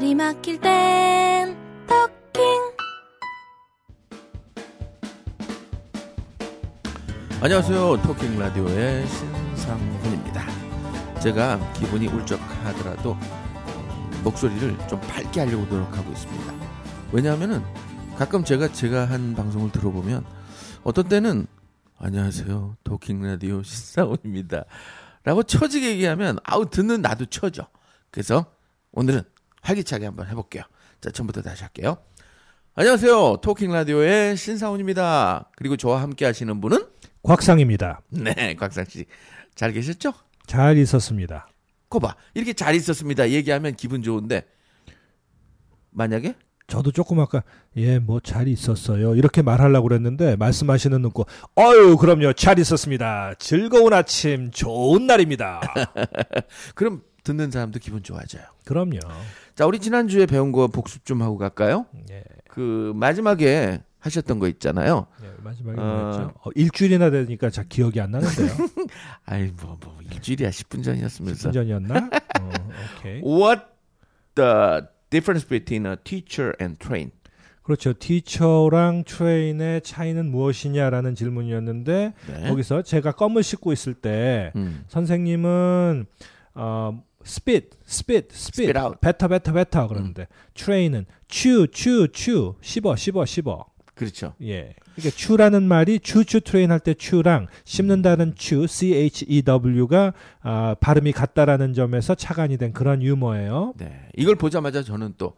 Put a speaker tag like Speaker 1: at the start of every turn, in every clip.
Speaker 1: 말이 막힐 땐 토킹
Speaker 2: 안녕하세요. 토킹 라디오의 신상훈입니다. 제가 기분이 울적하더라도 목소리를 좀 밝게 하려고 노력하고 있습니다. 왜냐하면은 가끔 제가 제가 한 방송을 들어보면 어떤 때는 안녕하세요. 토킹 라디오 신상훈입니다. 라고 처지게 얘기하면 아우 듣는 나도 처져. 그래서 오늘은 활기차게 한번 해볼게요. 자, 처음부터 다시 할게요. 안녕하세요. 토킹 라디오의 신상훈입니다. 그리고 저와 함께 하시는 분은
Speaker 3: 곽상입니다.
Speaker 2: 네, 곽상 씨. 잘 계셨죠?
Speaker 3: 잘 있었습니다.
Speaker 2: 거봐. 이렇게 잘 있었습니다. 얘기하면 기분 좋은데 만약에
Speaker 3: 저도 조금 아까 예 뭐 잘 있었어요 이렇게 말하려고 그랬는데 말씀하시는 눈고 어유 그럼요 잘 있었습니다 즐거운 아침 좋은 날입니다
Speaker 2: 그럼 듣는 사람도 기분 좋아져요.
Speaker 3: 그럼요
Speaker 2: 자, 우리 지난주에 배운 거 복습 좀 하고 갈까요?
Speaker 3: 예,
Speaker 2: 그 마지막에 하셨던 거 있잖아요.
Speaker 3: 예, 마지막에
Speaker 2: 어.
Speaker 3: 뭐였죠 어, 일주일이나 되니까 잘 기억이 안 나는데요
Speaker 2: 아이 뭐 뭐 일주일이야 10분 전이었으면서.
Speaker 3: 10분 전이었나 어, 오케이
Speaker 2: What the difference between a teacher and train?
Speaker 3: 그렇죠 teacher랑 train의 차이는 무엇이냐라는 질문이었는데
Speaker 2: 네.
Speaker 3: 거기서 제가 껌을 씹고 있을 때
Speaker 2: 음.
Speaker 3: 선생님은 어 spit spit spit
Speaker 2: Spit out.
Speaker 3: 뱉어 뱉어 뱉어 그러는데 train은 chew chew chew 씹어 씹어 씹어
Speaker 2: 그렇죠.
Speaker 3: 예 그러니까 chew라는 말이 choo choo train 할때 choo랑 씹는다는 추 C H E W가 아, 발음이 같다라는 점에서 착안이 된 그런 유머예요
Speaker 2: 네. 이걸 보자마자 저는 또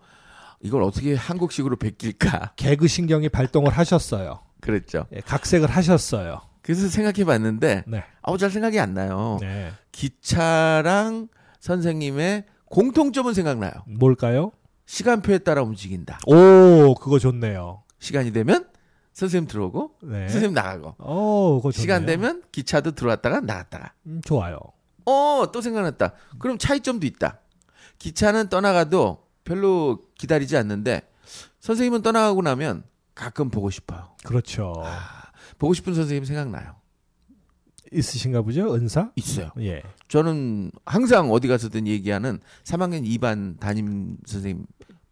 Speaker 2: 이걸 어떻게 한국식으로 베낄까
Speaker 3: 개그 신경이 발동을 하셨어요
Speaker 2: 그랬죠.
Speaker 3: 예, 각색을 하셨어요
Speaker 2: 그래서 생각해 봤는데
Speaker 3: 네,
Speaker 2: 아우 잘 생각이 안 나요.
Speaker 3: 네.
Speaker 2: 기차랑 선생님의 공통점은 생각나요.
Speaker 3: 뭘까요
Speaker 2: 시간표에 따라 움직인다.
Speaker 3: 오 그거 좋네요
Speaker 2: 시간이 되면 선생님 들어오고
Speaker 3: 네.
Speaker 2: 선생님 나가고
Speaker 3: 오 그거 좋네요
Speaker 2: 시간 되면 기차도 들어왔다가 나갔다가
Speaker 3: 음, 좋아요
Speaker 2: 어 또 생각났다. 그럼 차이점도 있다. 기차는 떠나가도 별로 기다리지 않는데 선생님은 떠나가고 나면 가끔 보고 싶어요.
Speaker 3: 그렇죠
Speaker 2: 아, 보고 싶은 선생님 생각나요.
Speaker 3: 있으신가 보죠 은사
Speaker 2: 있어요.
Speaker 3: 예
Speaker 2: 저는 항상 어디 가서든 얘기하는 3학년 2반 담임 선생님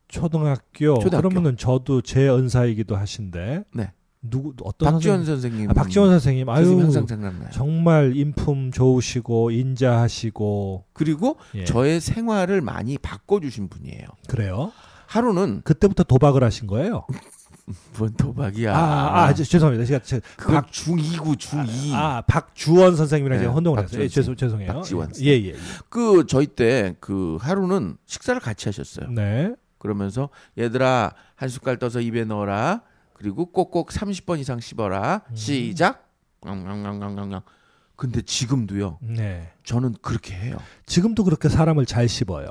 Speaker 3: 초등학교,
Speaker 2: 초등학교.
Speaker 3: 그러면은 저도 제 은사이기도 하신데
Speaker 2: 네.
Speaker 3: 누구 어떤
Speaker 2: 박지원
Speaker 3: 선생님?
Speaker 2: 선생님.
Speaker 3: 아, 박지원 선생님 아유
Speaker 2: 항상 생각나요.
Speaker 3: 정말 인품 좋으시고 인자하시고
Speaker 2: 그리고
Speaker 3: 예.
Speaker 2: 저의 생활을 많이 바꿔 주신 분이에요.
Speaker 3: 그래요
Speaker 2: 하루는
Speaker 3: 그때부터 도박을 하신 거예요
Speaker 2: 뭔 도박이야.
Speaker 3: 아, 아, 저- 죄송합니다 제가 제,
Speaker 2: 그
Speaker 3: 박,
Speaker 2: 중2구 중2.
Speaker 3: 아 박주원 선생님이랑
Speaker 2: 네,
Speaker 3: 제가 혼동을 했어요 예, 죄송 죄송해요
Speaker 2: 박지원 씨.
Speaker 3: 예예 예,
Speaker 2: 그 저희 때 그 하루는 식사를 같이 하셨어요.
Speaker 3: 네
Speaker 2: 그러면서 얘들아 한 숟갈 떠서 입에 넣어라. 그리고 꼭꼭 30번 이상 씹어라.
Speaker 3: 음.
Speaker 2: 시작. 앙앙앙앙앙. 근데 지금도요.
Speaker 3: 네.
Speaker 2: 저는 그렇게 해요.
Speaker 3: 지금도 그렇게 사람을 잘 씹어요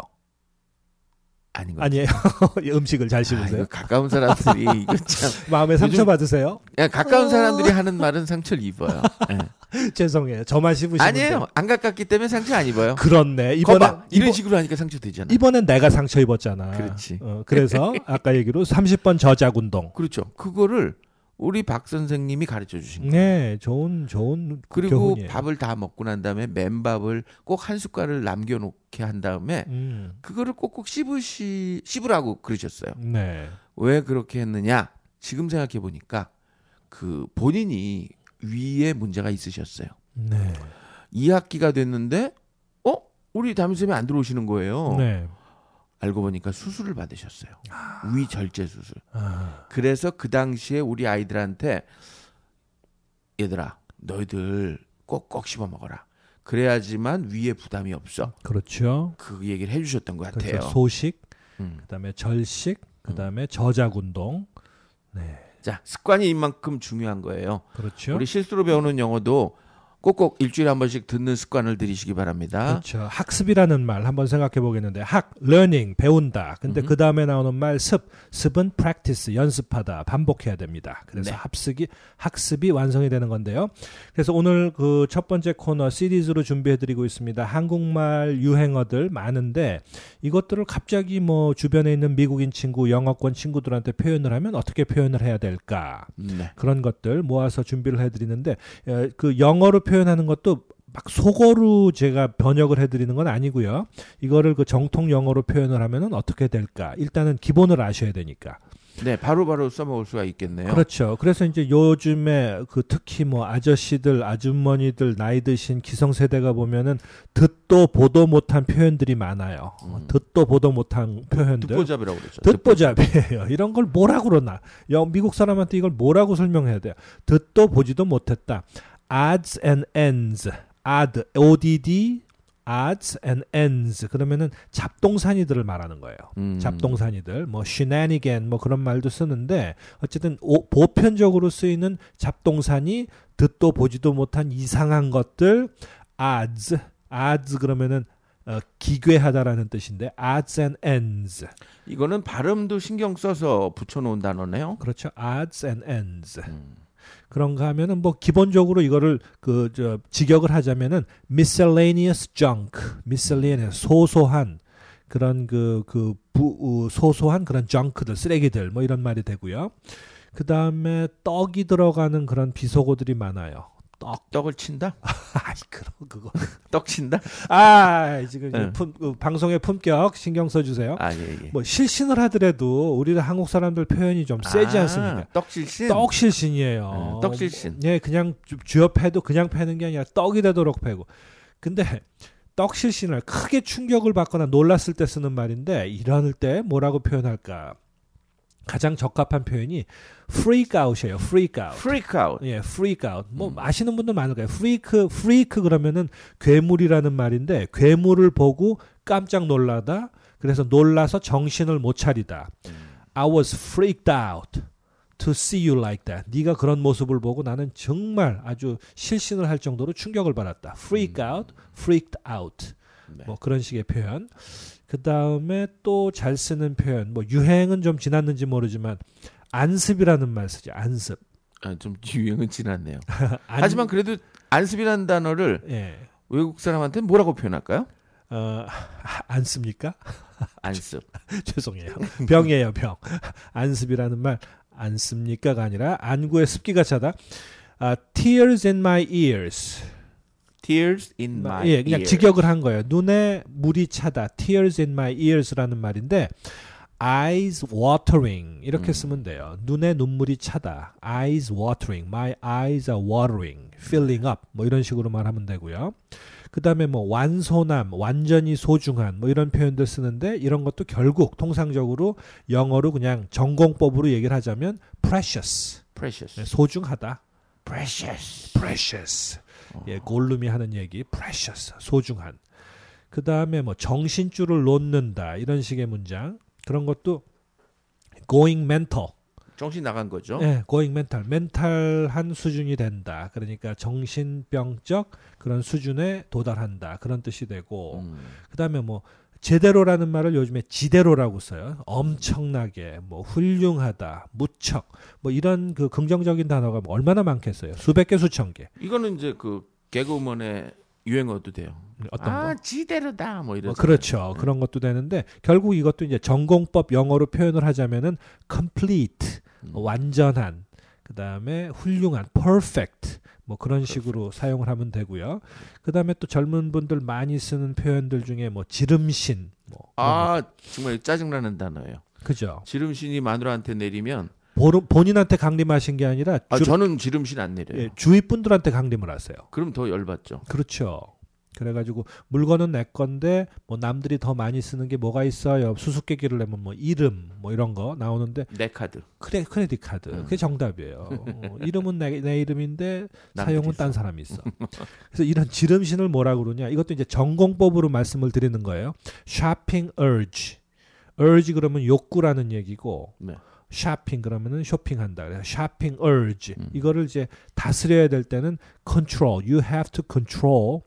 Speaker 2: 아닌 것
Speaker 3: 아니에요 음식을 잘.
Speaker 2: 아,
Speaker 3: 씹으세요
Speaker 2: 이거 가까운 사람들이 이거 참
Speaker 3: 마음에 상처 받으세요
Speaker 2: 야, 가까운 사람들이 하는 말은 상처를 입어요. 예.
Speaker 3: 죄송해요 저만 씹으시면
Speaker 2: 아니에요. 안 가깝기 때문에 상처 안 입어요.
Speaker 3: 그렇네. 이번에
Speaker 2: 거봐. 이런
Speaker 3: 이번,
Speaker 2: 식으로 하니까 상처 되잖아.
Speaker 3: 이번엔 내가 상처 입었잖아.
Speaker 2: 그렇지.
Speaker 3: 어, 그래서 아까 얘기로 30번 저작 운동.
Speaker 2: 그렇죠. 그거를 우리 박 선생님이 가르쳐 주신 거예요.
Speaker 3: 네, 좋은 좋은
Speaker 2: 그리고
Speaker 3: 교훈이에요.
Speaker 2: 밥을 다 먹고 난 다음에 맨밥을 꼭 한 숟갈을 남겨놓게 한 다음에
Speaker 3: 음,
Speaker 2: 그거를 꼭꼭 씹으시 씹으라고 그러셨어요.
Speaker 3: 네.
Speaker 2: 왜 그렇게 했느냐? 지금 생각해 보니까 그 본인이 위에 문제가 있으셨어요.
Speaker 3: 네.
Speaker 2: 2학기가 됐는데 어? 우리 담임선생님이 안 들어오시는 거예요.
Speaker 3: 네.
Speaker 2: 알고 보니까 수술을 받으셨어요. 위 절제 수술.
Speaker 3: 아,
Speaker 2: 그래서 그 당시에 우리 아이들한테 얘들아 너희들 꼭꼭 씹어 먹어라. 그래야지만 위에 부담이 없어.
Speaker 3: 그렇죠.
Speaker 2: 그 얘기를 해주셨던 것 같아요.
Speaker 3: 그래서 소식,
Speaker 2: 음.
Speaker 3: 그다음에 절식, 그다음에 저작 운동. 네.
Speaker 2: 자 습관이 이만큼 중요한 거예요.
Speaker 3: 그렇죠.
Speaker 2: 우리 실수로 배우는 영어도 꼭꼭 일주일에 한 번씩 듣는 습관을 들이시기 바랍니다.
Speaker 3: 그렇죠. 학습이라는 말 한번 생각해 보겠는데 학, learning 배운다. 근데
Speaker 2: 음흠.
Speaker 3: 그 다음에 나오는 말 습, 습은 practice 연습하다, 반복해야 됩니다. 그래서
Speaker 2: 네.
Speaker 3: 합습이 학습이 완성이 되는 건데요. 그래서 오늘 그 첫 번째 코너 시리즈로 준비해 드리고 있습니다. 한국말 유행어들 많은데 이것들을 갑자기 뭐 주변에 있는 미국인 친구, 영어권 친구들한테 표현을 하면 어떻게 표현을 해야 될까?
Speaker 2: 네.
Speaker 3: 그런 것들 모아서 준비를 해 드리는데 에, 그 영어로 표현하는 것도 막 속어로 제가 번역을 해드리는 건 아니고요. 이거를 그 정통 영어로 표현을 하면은 어떻게 될까? 일단은 기본을 아셔야 되니까.
Speaker 2: 네, 바로 바로 써먹을 수가 있겠네요.
Speaker 3: 그렇죠. 그래서 이제 요즘에 그 특히 뭐 아저씨들, 아주머니들 나이 드신 기성세대가 보면은 듣도 보도 못한 표현들이 많아요.
Speaker 2: 음.
Speaker 3: 듣도 보도 못한 표현들.
Speaker 2: 듣보잡이라고 그러죠.
Speaker 3: 듣보잡이에요. 이런 걸 뭐라고 그러나? 영 미국 사람한테 이걸 뭐라고 설명해야 돼요? 듣도 보지도 못했다. Odds and ends. odd, odd, odds and ends. 그러면은 잡동사니들을 말하는 거예요.
Speaker 2: 음.
Speaker 3: 잡동사니들, 뭐 shenanigan 뭐 그런 말도 쓰는데 어쨌든 오- 보편적으로 쓰이는 잡동사니 듣도 보지도 못한 이상한 것들 odds, odds 그러면은 어, 기괴하다라는 뜻인데 odds and ends.
Speaker 2: 이거는 발음도 신경 써서 붙여놓은 단어네요.
Speaker 3: 그렇죠. odds and ends.
Speaker 2: 음.
Speaker 3: 그런가 하면은 뭐 기본적으로 이거를 그 저 직역을 하자면은 miscellaneous junk, miscellaneous 소소한 그런 그그 소소한 그런 junk들 쓰레기들 뭐 이런 말이 되고요. 그 다음에 떡이 들어가는 그런 비속어들이 많아요. 떡,
Speaker 2: 떡을 친다?
Speaker 3: 아이 그럼 그거.
Speaker 2: 떡 친다?
Speaker 3: 아 지금
Speaker 2: 네.
Speaker 3: 품, 그 방송의 품격 신경 써주세요.
Speaker 2: 아, 예, 예.
Speaker 3: 뭐 실신을 하더라도 우리 한국 사람들 표현이 좀 세지
Speaker 2: 아,
Speaker 3: 않습니까?
Speaker 2: 떡실신?
Speaker 3: 떡실신이에요.
Speaker 2: 네, 떡실신.
Speaker 3: 예, 그냥 주- 주엽해도 그냥 패는 게 아니라 떡이 되도록 패고. 근데 떡실신을 크게 충격을 받거나 놀랐을 때 쓰는 말인데 이럴 때 뭐라고 표현할까? 가장 적합한 표현이 freak out이에요. freak out.
Speaker 2: freak out.
Speaker 3: 예, freak out. 뭐
Speaker 2: 음.
Speaker 3: 아시는 분들 많을 거예요. freak, freak 그러면은 괴물이라는 말인데 괴물을 보고 깜짝 놀라다. 그래서 놀라서 정신을 못 차리다. I was freaked out to see you like that. 네가 그런 모습을 보고 나는 정말 아주 실신을 할 정도로 충격을 받았다. freak out, freaked out.
Speaker 2: 네.
Speaker 3: 뭐 그런 식의 표현. 그 다음에 또 잘 쓰는 표현. 뭐 유행은 좀 지났는지 모르지만 안습이라는 말 쓰죠. 안습.
Speaker 2: 아, 좀 유행은 지났네요.
Speaker 3: 안-
Speaker 2: 하지만 그래도 안습이라는 단어를
Speaker 3: 예.
Speaker 2: 외국 사람한테 뭐라고 표현할까요?
Speaker 3: 어, 안 씁니까?
Speaker 2: 안습.
Speaker 3: 죄송해요. 병이에요, 병. 안습이라는 말 안 씁니까가 아니라 안구에 습기가 차다. 아, tears in my ears.
Speaker 2: Tears in my
Speaker 3: 예, 그냥
Speaker 2: ears.
Speaker 3: 직역을 한 거예요. 눈에 물이 차다. Tears in my ears라는 말인데 eyes watering 이렇게
Speaker 2: 음.
Speaker 3: 쓰면 돼요. 눈에 눈물이 차다. eyes watering. My eyes are watering. filling up. 뭐 이런 식으로 말하면 되고요. 그다음에 뭐 완소남, 완전히 소중한 뭐 이런 표현들 쓰는데 이런 것도 결국 통상적으로 영어로 그냥 전공법으로 얘기를 하자면 precious.
Speaker 2: precious.
Speaker 3: 네, 소중하다.
Speaker 2: precious.
Speaker 3: precious. 예, 골룸이 하는 얘기 precious 소중한. 그 다음에 뭐 정신줄을 놓는다 이런 식의 문장 그런 것도 going mental.
Speaker 2: 정신 나간 거죠.
Speaker 3: 예, going mental. 멘탈한 수준이 된다. 그러니까 정신병적 그런 수준에 도달한다 그런 뜻이 되고
Speaker 2: 음.
Speaker 3: 그 다음에 뭐 제대로라는 말을 요즘에 지대로라고 써요. 엄청나게 뭐 훌륭하다, 무척 뭐 이런 그 긍정적인 단어가 뭐 얼마나 많겠어요. 수백 개 수천 개.
Speaker 2: 이거는 이제 그 개그우먼의 유행어도 돼요.
Speaker 3: 어떤
Speaker 2: 아,
Speaker 3: 거?
Speaker 2: 지대로다. 뭐 이런.
Speaker 3: 뭐 그렇죠. 그런 것도 되는데 결국 이것도 이제 전공법 영어로 표현을 하자면은 complete
Speaker 2: 음.
Speaker 3: 완전한 그다음에 훌륭한 perfect 뭐 그런 식으로 사용을 하면 되고요. 그다음에 또 젊은 분들 많이 쓰는 표현들 중에 뭐 지름신 뭐.
Speaker 2: 아, 정말 짜증나는 단어예요.
Speaker 3: 그죠.
Speaker 2: 지름신이 마누라한테 내리면
Speaker 3: 본- 본인한테 강림하신 게 아니라
Speaker 2: 아,
Speaker 3: 주,
Speaker 2: 저는 지름신 안 내려요.
Speaker 3: 예, 주위 분들한테 강림을 하세요.
Speaker 2: 그럼 더 열받죠.
Speaker 3: 그렇죠. 그래가지고 물건은 내 건데 뭐 남들이 더 많이 쓰는 게 뭐가 있어요? 수수께끼를 내면 뭐 이름 뭐 이런 거 나오는데
Speaker 2: 내 카드.
Speaker 3: 크레, 크레딧 카드
Speaker 2: 음.
Speaker 3: 그게 정답이에요. 어, 이름은 내, 내 이름인데 사용은. 딴 사람이 있어. 그래서 이런 지름신을 뭐라 그러냐? 이것도 이제 전공법으로 말씀을 드리는 거예요. shopping urge. urge 그러면 욕구라는 얘기고
Speaker 2: 네.
Speaker 3: 쇼핑 그러면은 쇼핑한다. 그래서 쇼핑 urge.
Speaker 2: 음.
Speaker 3: 이거를 이제 다스려야 될 때는 control. You have to control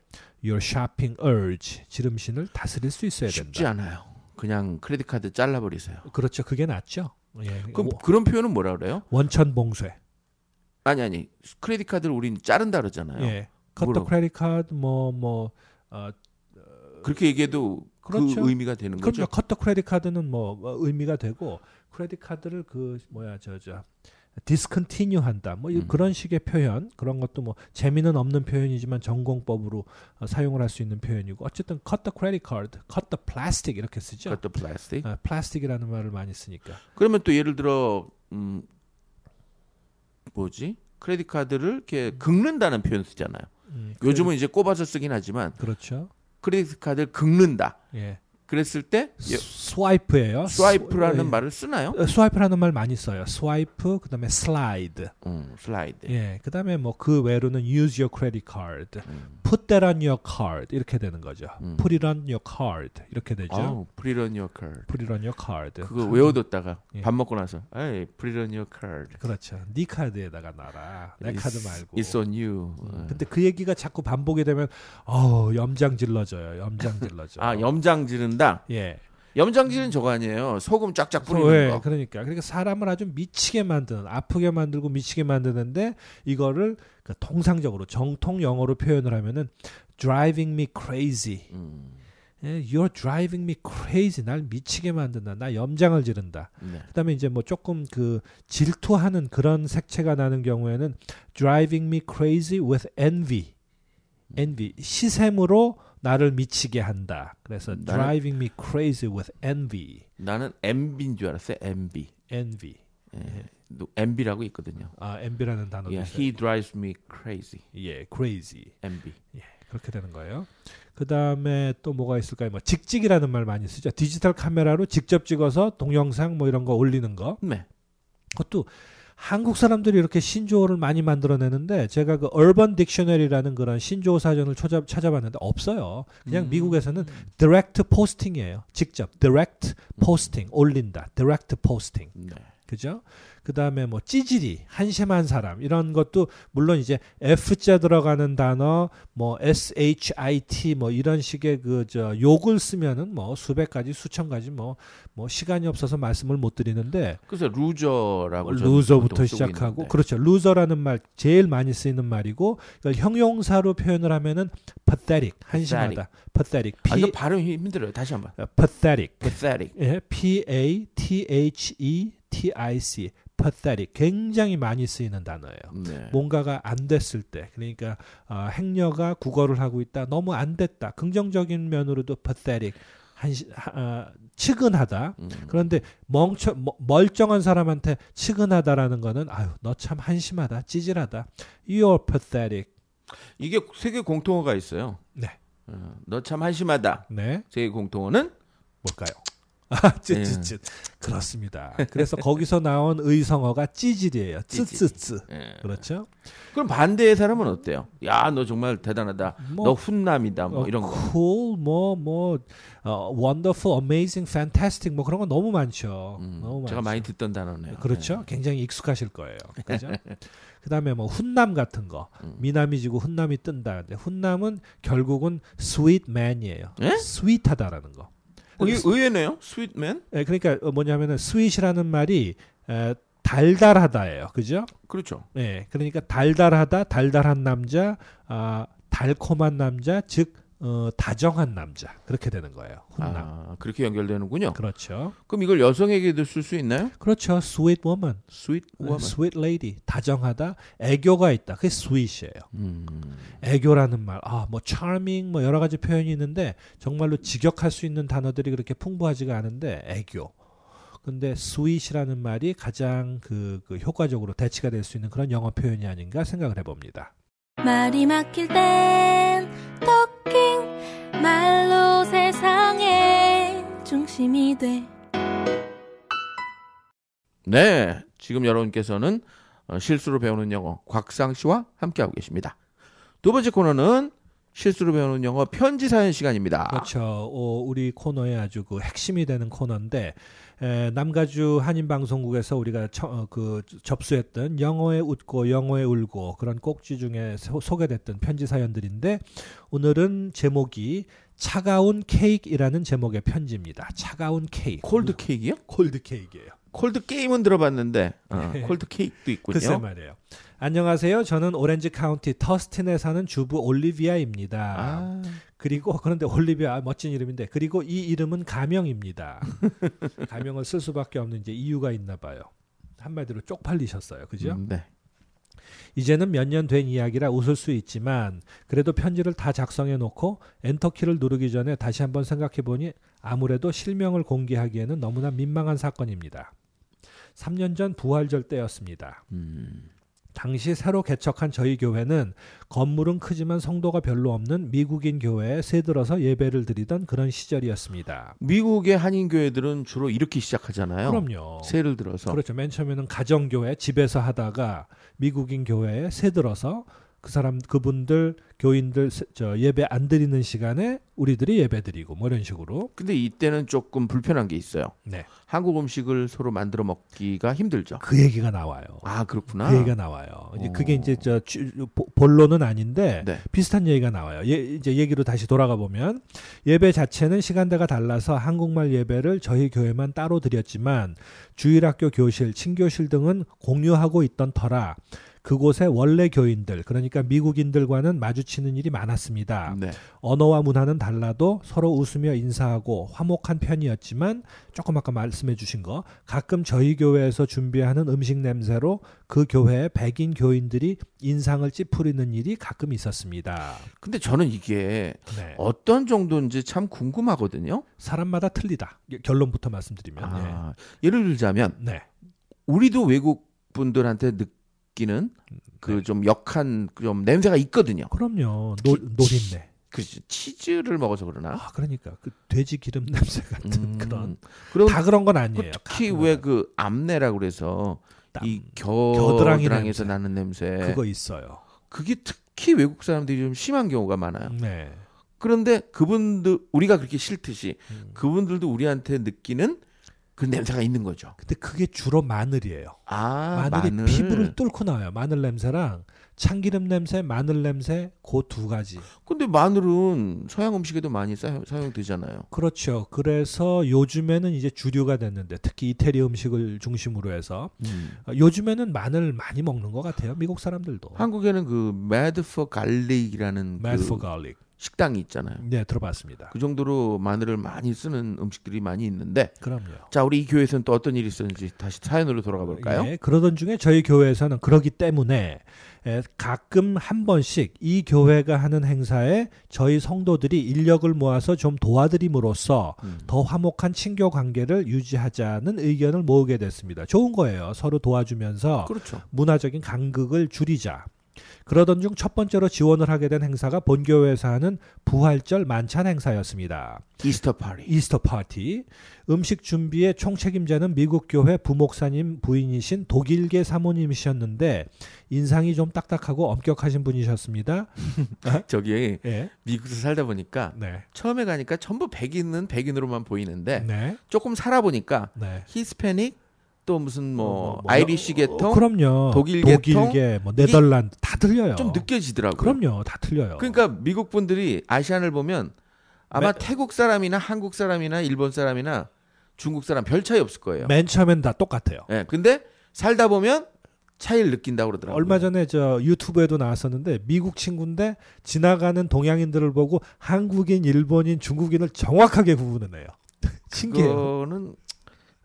Speaker 3: your shopping urge. 지름신을 다스릴 수 있어야
Speaker 2: 쉽지
Speaker 3: 된다.
Speaker 2: 않아요. 그냥 크레딧 카드 잘라버리세요.
Speaker 3: 그렇죠. 그게 낫죠. 예.
Speaker 2: 그럼
Speaker 3: 워-
Speaker 2: 그런 표현은 뭐라 그래요?
Speaker 3: 원천 봉쇄.
Speaker 2: 아니 아니 크레딧 카드를 우린 자른다 그러잖아요.
Speaker 3: 예. cut the
Speaker 2: 뭐라고?
Speaker 3: credit card 뭐뭐 어,
Speaker 2: 그렇게 얘기해도
Speaker 3: 그렇죠.
Speaker 2: 그 의미가 되는
Speaker 3: 그럼요.
Speaker 2: 거죠.
Speaker 3: cut the credit card는 뭐 어, 의미가 되고 credit card를 그 뭐야 저저 discontinue한다. 뭐 이-
Speaker 2: 음.
Speaker 3: 그런 식의 표현 그런 것도 뭐 재미는 없는 표현이지만 정공법으로 어, 사용을 할 수 있는 표현이고 어쨌든 cut the credit card, cut the plastic 이렇게 쓰죠.
Speaker 2: cut the plastic.
Speaker 3: 아, 플라스틱이라는 말을 많이 쓰니까.
Speaker 2: 그러면 또 예를 들어 음 뭐지? credit card를 이렇게 긁는다는 표현 쓰잖아요.
Speaker 3: 음,
Speaker 2: 요즘은 이제 꼽아서 쓰긴 하지만
Speaker 3: 그렇죠.
Speaker 2: credit card를 긁는다.
Speaker 3: 예.
Speaker 2: 그랬을 때 예,
Speaker 3: swipe예요.
Speaker 2: swipe라는
Speaker 3: 스-
Speaker 2: 말을 쓰나요?
Speaker 3: 어, swipe라는 말 많이 써요. swipe 그다음에 슬라이드.
Speaker 2: 음, 슬라이드.
Speaker 3: 예. 그다음에 뭐 그 외로는 use your credit card.
Speaker 2: 음.
Speaker 3: Put that on your card 이렇게 되는 거죠.
Speaker 2: 음.
Speaker 3: put it on your card 이렇게 되죠.
Speaker 2: 아우, put it on your card.
Speaker 3: put it on your card.
Speaker 2: 그거 외워뒀다가
Speaker 3: 예.
Speaker 2: 밥 먹고 나서 에이, put it on your card.
Speaker 3: 그렇죠. 네 카드에다가 놔라. 내 카드
Speaker 2: It's-
Speaker 3: 말고.
Speaker 2: It's on you.
Speaker 3: 음,
Speaker 2: 어.
Speaker 3: 근데 그 얘기가 자꾸 반복이 되면 어우 염장 질러져요. 염장 질러져.
Speaker 2: 아 염장 지른다.
Speaker 3: 예.
Speaker 2: 염장 지른 저거 아니에요. 소금 쫙쫙 뿌리는
Speaker 3: 예,
Speaker 2: 거.
Speaker 3: 그러니까 그러니까 사람을 아주 미치게 만드는 아프게 만들고 미치게 만드는데 이거를 그 통상적으로 정통 영어로 표현을 하면은 driving me crazy.
Speaker 2: 음,
Speaker 3: 예, You're driving me crazy. 날 미치게 만든다. 나 염장을 지른다.
Speaker 2: 네.
Speaker 3: 그다음에 이제 뭐 조금 그 질투하는 그런 색채가 나는 경우에는 driving me crazy with envy. envy 시샘으로 나를 미치게 한다. 그래서
Speaker 2: 나는-
Speaker 3: driving me crazy with envy.
Speaker 2: 나는 MB인 줄 알았어요. MB.
Speaker 3: envy.
Speaker 2: 예. MB라고 있거든요.
Speaker 3: 아, envy라는 단어도
Speaker 2: Yeah,
Speaker 3: 있어요.
Speaker 2: he drives me crazy.
Speaker 3: 예, crazy.
Speaker 2: MB.
Speaker 3: 그렇게 되는 거예요. 그 다음에 또 뭐가 있을까요? 뭐 직직이라는 말 많이 쓰죠. 디지털 카메라로 직접 찍어서 동영상 뭐 이런 거 올리는 거.
Speaker 2: 네.
Speaker 3: 그것도 한국 사람들이 이렇게 신조어를 많이 만들어내는데 제가 그 urban dictionary라는 그런 신조어 사전을 찾아, 찾아봤는데 없어요. 그냥
Speaker 2: 음.
Speaker 3: 미국에서는 direct posting이에요. 직접 direct posting 올린다. direct posting.
Speaker 2: 네.
Speaker 3: 그죠? 그 다음에 뭐 찌질이, 한심한 사람 이런 것도 물론 이제 F자 들어가는 단어, 뭐 SHIT 뭐 이런 식의 그 저 욕을 쓰면은 뭐 수백 가지, 수천 가지 뭐 뭐 시간이 없어서 말씀을 못 드리는데
Speaker 2: 그래서 loser라고
Speaker 3: loser부터 시작하고. 그렇죠. loser라는 말 제일 많이 쓰이는 말이고 이걸 형용사로 표현을 하면은 pathetic, 한심하다. pathetic.
Speaker 2: 아,
Speaker 3: P
Speaker 2: 이거 발음이 힘들어요. 다시 한번.
Speaker 3: 어, pathetic.
Speaker 2: pathetic.
Speaker 3: 예, P A T H E T I C pathetic 굉장히 많이 쓰이는 단어예요.
Speaker 2: 네.
Speaker 3: 뭔가가 안 됐을 때 그러니까 어, 행여가 구걸을 하고 있다 너무 안 됐다 긍정적인 면으로도 pathetic 한시, 하, 어, 측은하다
Speaker 2: 음.
Speaker 3: 그런데 멍청 머- 멀쩡한 사람한테 측은하다라는 거는 아유 너 참 한심하다 찌질하다 you're pathetic
Speaker 2: 이게 세계 공통어가 있어요.
Speaker 3: 네.
Speaker 2: 어, 너참 한심하다.
Speaker 3: 네
Speaker 2: 세계 공통어는
Speaker 3: 뭘까요? 아,
Speaker 2: 네.
Speaker 3: 찌찌찌. 그렇습니다. 그래서 거기서 나온 의성어가 찌질이에요.
Speaker 2: 찌질.
Speaker 3: 쯔쯔쯔.
Speaker 2: 예.
Speaker 3: 그렇죠?
Speaker 2: 그럼 반대의 사람은 어때요? 야, 너 정말 대단하다.
Speaker 3: 뭐,
Speaker 2: 너 훈남이다. 뭐
Speaker 3: 어,
Speaker 2: 이런 거.
Speaker 3: cool, 뭐, 뭐, 어, wonderful, amazing, fantastic, 뭐 그런 거 너무 많죠.
Speaker 2: 음,
Speaker 3: 너무
Speaker 2: 제가
Speaker 3: 많죠.
Speaker 2: 많이 듣던 단어네요.
Speaker 3: 그렇죠? 굉장히 익숙하실 거예요. 그죠? 그다음에 뭐 훈남 같은 거
Speaker 2: 음.
Speaker 3: 미남이 지고 훈남이 뜬다. 근데 훈남은 결국은 sweet man이에요.
Speaker 2: 예?
Speaker 3: sweet하다라는 거.
Speaker 2: 어, 이게 의외네요. 스윗맨?
Speaker 3: 예, 그러니까 어, 뭐냐면은 sweet이라는 말이 에, 달달하다예요. 그죠?
Speaker 2: 그렇죠.
Speaker 3: 예, 그러니까 달달하다, 달달한 남자, 아, 달콤한 남자, 즉 어, 다정한 남자 그렇게 되는 거예요. 훈남.
Speaker 2: 아, 그렇게 연결되는군요.
Speaker 3: 그렇죠.
Speaker 2: 그럼 이걸 여성에게도 쓸 수 있나요?
Speaker 3: 그렇죠. sweet woman,
Speaker 2: sweet woman.
Speaker 3: sweet lady, 다정하다, 애교가 있다. 그게 sweet이에요.
Speaker 2: 음.
Speaker 3: 애교라는 말, 아, 뭐 charming, 뭐 여러 가지 표현이 있는데 정말로 직역할 수 있는 단어들이 그렇게 풍부하지가 않은데 애교. 근데 sweet이라는 말이 가장 그, 그 효과적으로 대치가 될 수 있는 그런 영어 표현이 아닌가 생각을 해봅니다.
Speaker 1: 말이 막힐 땐 토킹 말로 세상의 중심이 돼
Speaker 2: 네, 지금 여러분께서는 어, 실수로 배우는 영어 곽상 씨와 함께하고 계십니다. 두 번째 코너는 실수로 배우는 영어 편지 사연 시간입니다.
Speaker 3: 그렇죠. 어, 우리 코너의 아주 그 핵심이 되는 코너인데 에, 남가주 한인방송국에서 우리가 처, 어, 그 접수했던 영어에 웃고 영어에 울고 그런 꼭지 중에 소, 소개됐던 편지 사연들인데 오늘은 제목이 차가운 케이크이라는 제목의 편지입니다. 차가운 케이크.
Speaker 2: Cold cake요?
Speaker 3: Cold cake예요.
Speaker 2: 콜드 게임은 들어봤는데 어,
Speaker 3: 네.
Speaker 2: Cold cake도 있군요.
Speaker 3: 글쎄 말이에요. 안녕하세요. 저는 오렌지 카운티 터스틴에 사는 주부 올리비아입니다.
Speaker 2: 아,
Speaker 3: 그리고 그런데 올리비아 멋진 이름인데 그리고 이 이름은 가명입니다. 가명을 쓸 수밖에 없는 이제 이유가 있나 봐요. 한마디로 쪽팔리셨어요. 그죠?
Speaker 2: 음, 네.
Speaker 3: 이제는 몇 년 된 이야기라 웃을 수 있지만 그래도 편지를 다 작성해 놓고 엔터키를 누르기 전에 다시 한번 생각해 보니 아무래도 실명을 공개하기에는 너무나 민망한 사건입니다. 3년 전 부활절 때였습니다.
Speaker 2: 음.
Speaker 3: 당시 새로 개척한 저희 교회는 건물은 크지만 성도가 별로 없는 미국인 교회에 새들어서 예배를 드리던 그런 시절이었습니다.
Speaker 2: 미국의 한인 교회들은 주로 이렇게 시작하잖아요.
Speaker 3: 그럼요.
Speaker 2: 세를 들어서.
Speaker 3: 그렇죠. 맨 처음에는 가정 교회 집에서 하다가 미국인 교회에 새들어서 그 사람 그분들 교인들 세- 저 예배 안 드리는 시간에 우리들이 예배 드리고 뭐 이런 식으로
Speaker 2: 근데 이때는 조금 불편한 게 있어요.
Speaker 3: 네.
Speaker 2: 한국 음식을 서로 만들어 먹기가 힘들죠.
Speaker 3: 그 얘기가 나와요.
Speaker 2: 아 그렇구나.
Speaker 3: 그 얘기가 나와요. 이제
Speaker 2: 어.
Speaker 3: 그게 이제 저 본론은 아닌데
Speaker 2: 네.
Speaker 3: 비슷한 얘기가 나와요. 예, 이제 얘기로 다시 돌아가 보면 예배 자체는 시간대가 달라서 한국말 예배를 저희 교회만 따로 드렸지만 주일학교 교실, 친교실 등은 공유하고 있던 터라 그곳의 원래 교인들, 그러니까 미국인들과는 마주치는 일이 많았습니다.
Speaker 2: 네.
Speaker 3: 언어와 문화는 달라도 서로 웃으며 인사하고 화목한 편이었지만 조금 아까 말씀해 주신 거 가끔 저희 교회에서 준비하는 음식 냄새로 그 교회의 백인 교인들이 인상을 찌푸리는 일이 가끔 있었습니다.
Speaker 2: 근데 저는 이게
Speaker 3: 네.
Speaker 2: 어떤 정도인지 참 궁금하거든요.
Speaker 3: 사람마다 틀리다. 결론부터 말씀드리면.
Speaker 2: 아, 예 를 들자면
Speaker 3: 네. 네.
Speaker 2: 우리도 외국 분들한테 느 끼는 그
Speaker 3: 네.
Speaker 2: 좀 역한 좀 냄새가 있거든요.
Speaker 3: 그럼요. 노, 노린내.
Speaker 2: 그 치즈를 먹어서 그러나.
Speaker 3: 아, 그러니까 그 돼지 기름 냄새 같은
Speaker 2: 음,
Speaker 3: 그런
Speaker 2: 그럼
Speaker 3: 다 그런
Speaker 2: 건그
Speaker 3: 아니에요.
Speaker 2: 특히. 왜 그 암내라 그래서
Speaker 3: 땀,
Speaker 2: 이
Speaker 3: 겨드랑이
Speaker 2: 겨드랑이에서
Speaker 3: 냄새.
Speaker 2: 나는 냄새.
Speaker 3: 그거 있어요.
Speaker 2: 그게 특히 외국 사람들이 좀 심한 경우가 많아요.
Speaker 3: 네.
Speaker 2: 그런데 그분들 우리가 그렇게 싫듯이
Speaker 3: 음.
Speaker 2: 그분들도 우리한테 느끼는 그 냄새가 있는 거죠.
Speaker 3: 근데 그게 주로 마늘이에요.
Speaker 2: 아,
Speaker 3: 마늘이
Speaker 2: 마늘.
Speaker 3: 피부를 뚫고 나와요. 마늘 냄새랑 참기름 냄새, 마늘 냄새 그 두 가지.
Speaker 2: 근데 마늘은 서양 음식에도 많이 사용, 사용되잖아요.
Speaker 3: 그렇죠. 그래서 요즘에는 이제 주류가 됐는데 특히 이태리 음식을 중심으로 해서 어, 요즘에는 마늘 많이 먹는 것 같아요. 미국 사람들도.
Speaker 2: 한국에는 그 Mad for Garlic이라는
Speaker 3: Mad
Speaker 2: 그
Speaker 3: for garlic.
Speaker 2: 식당이 있잖아요.
Speaker 3: 네, 들어봤습니다.
Speaker 2: 그 정도로 마늘을 많이 쓰는 음식들이 많이 있는데
Speaker 3: 그럼요.
Speaker 2: 자 우리 이 교회에서는 또 어떤 일이 있었는지 다시 사연으로 돌아가 볼까요?
Speaker 3: 예, 그러던 중에 저희 교회에서는 그러기 때문에 예, 가끔 한 번씩 이 교회가 하는 행사에 저희 성도들이 인력을 모아서 좀 도와드림으로써
Speaker 2: 음.
Speaker 3: 더 화목한 친교 관계를 유지하자는 의견을 모으게 됐습니다. 좋은 거예요. 서로 도와주면서
Speaker 2: 그렇죠.
Speaker 3: 문화적인 간극을 줄이자. 그러던 중 첫 번째로 지원을 하게 된 행사가 본교회에서 하는 부활절 만찬 행사였습니다.
Speaker 2: 이스터 파리.
Speaker 3: 이스터 파티. 음식 준비의 총책임자는 미국 교회 부목사님 부인이신 독일계 사모님이셨는데 인상이 좀 딱딱하고 엄격하신 분이셨습니다.
Speaker 2: 저기
Speaker 3: 예.
Speaker 2: 미국에서 살다 보니까
Speaker 3: 네.
Speaker 2: 처음에 가니까 전부 백인은 백인으로만 보이는데
Speaker 3: 네.
Speaker 2: 조금 살아 보니까
Speaker 3: 네.
Speaker 2: 히스패닉 또 무슨 뭐,
Speaker 3: 어, 뭐,
Speaker 2: Irish
Speaker 3: 어,
Speaker 2: 계통
Speaker 3: 그럼요.
Speaker 2: 독일 계통?
Speaker 3: 독일계, 뭐 네덜란드 다 틀려요.
Speaker 2: 좀 느껴지더라고요.
Speaker 3: 그럼요. 다 틀려요.
Speaker 2: 그러니까 미국 분들이 Asian을 보면 아마
Speaker 3: 매-
Speaker 2: 태국 사람이나 한국 사람이나 일본 사람이나 중국 사람 별 차이 없을 거예요.
Speaker 3: 맨 처음엔 다 똑같아요.
Speaker 2: 예. 근데 살다 보면 차이를 느낀다고 그러더라고요.
Speaker 3: 얼마 전에 저 유튜브에도 나왔었는데 미국 친구인데 지나가는 동양인들을 보고 한국인, 일본인, 중국인을 정확하게 구분해내요. 신기해요.
Speaker 2: 그거는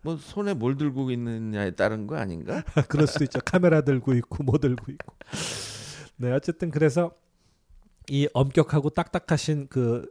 Speaker 2: 뭐 손에 뭘 들고 있느냐에 따른 거 아닌가?
Speaker 3: 그럴 수도 있죠. 카메라 들고 있고 뭐 들고 있고. 네, 어쨌든 그래서 이 엄격하고 딱딱하신 그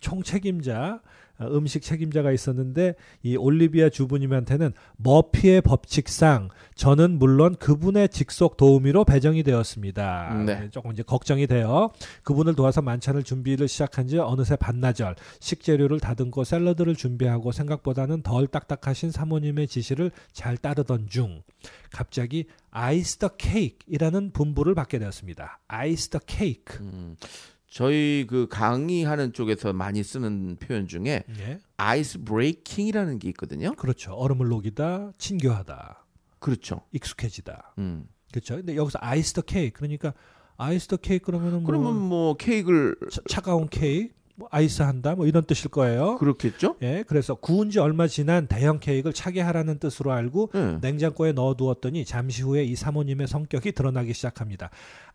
Speaker 3: 총책임자 어, 음식 책임자가 있었는데 이 올리비아 주부님한테는 머피의 법칙상 저는 물론 그분의 직속 도우미로 배정이 되었습니다.
Speaker 2: 네.
Speaker 3: 조금 이제 걱정이 돼요. 그분을 도와서 만찬을 준비를 시작한 지 어느새 반나절 식재료를 다듬고 샐러드를 준비하고 생각보다는 덜 딱딱하신 사모님의 지시를 잘 따르던 중 갑자기 ice the cake이라는 분부를 받게 되었습니다. Ice the cake.
Speaker 2: 음, 저희 그 강의하는 쪽에서 많이 쓰는 표현 중에
Speaker 3: 예.
Speaker 2: ice breaking이라는 게 있거든요.
Speaker 3: 그렇죠. 얼음을 녹이다, 친교하다,
Speaker 2: 그렇죠.
Speaker 3: 익숙해지다.
Speaker 2: 음.
Speaker 3: 그렇죠. 근데 여기서 ice the cake 그러니까 ice the cake 그러면은 뭐
Speaker 2: 그러면 뭐 케이크를
Speaker 3: 차, 차가운 케이크, 뭐 ice 한다, 뭐 이런 뜻일 거예요.
Speaker 2: 그렇겠죠?
Speaker 3: 예, 그래서 구운 지 얼마 지난 대형 케이크를 차게 하라는 뜻으로 알고
Speaker 2: 예.
Speaker 3: 냉장고에 넣어 두었더니 잠시 후에 이 사모님의 성격이 드러나기 시작합니다.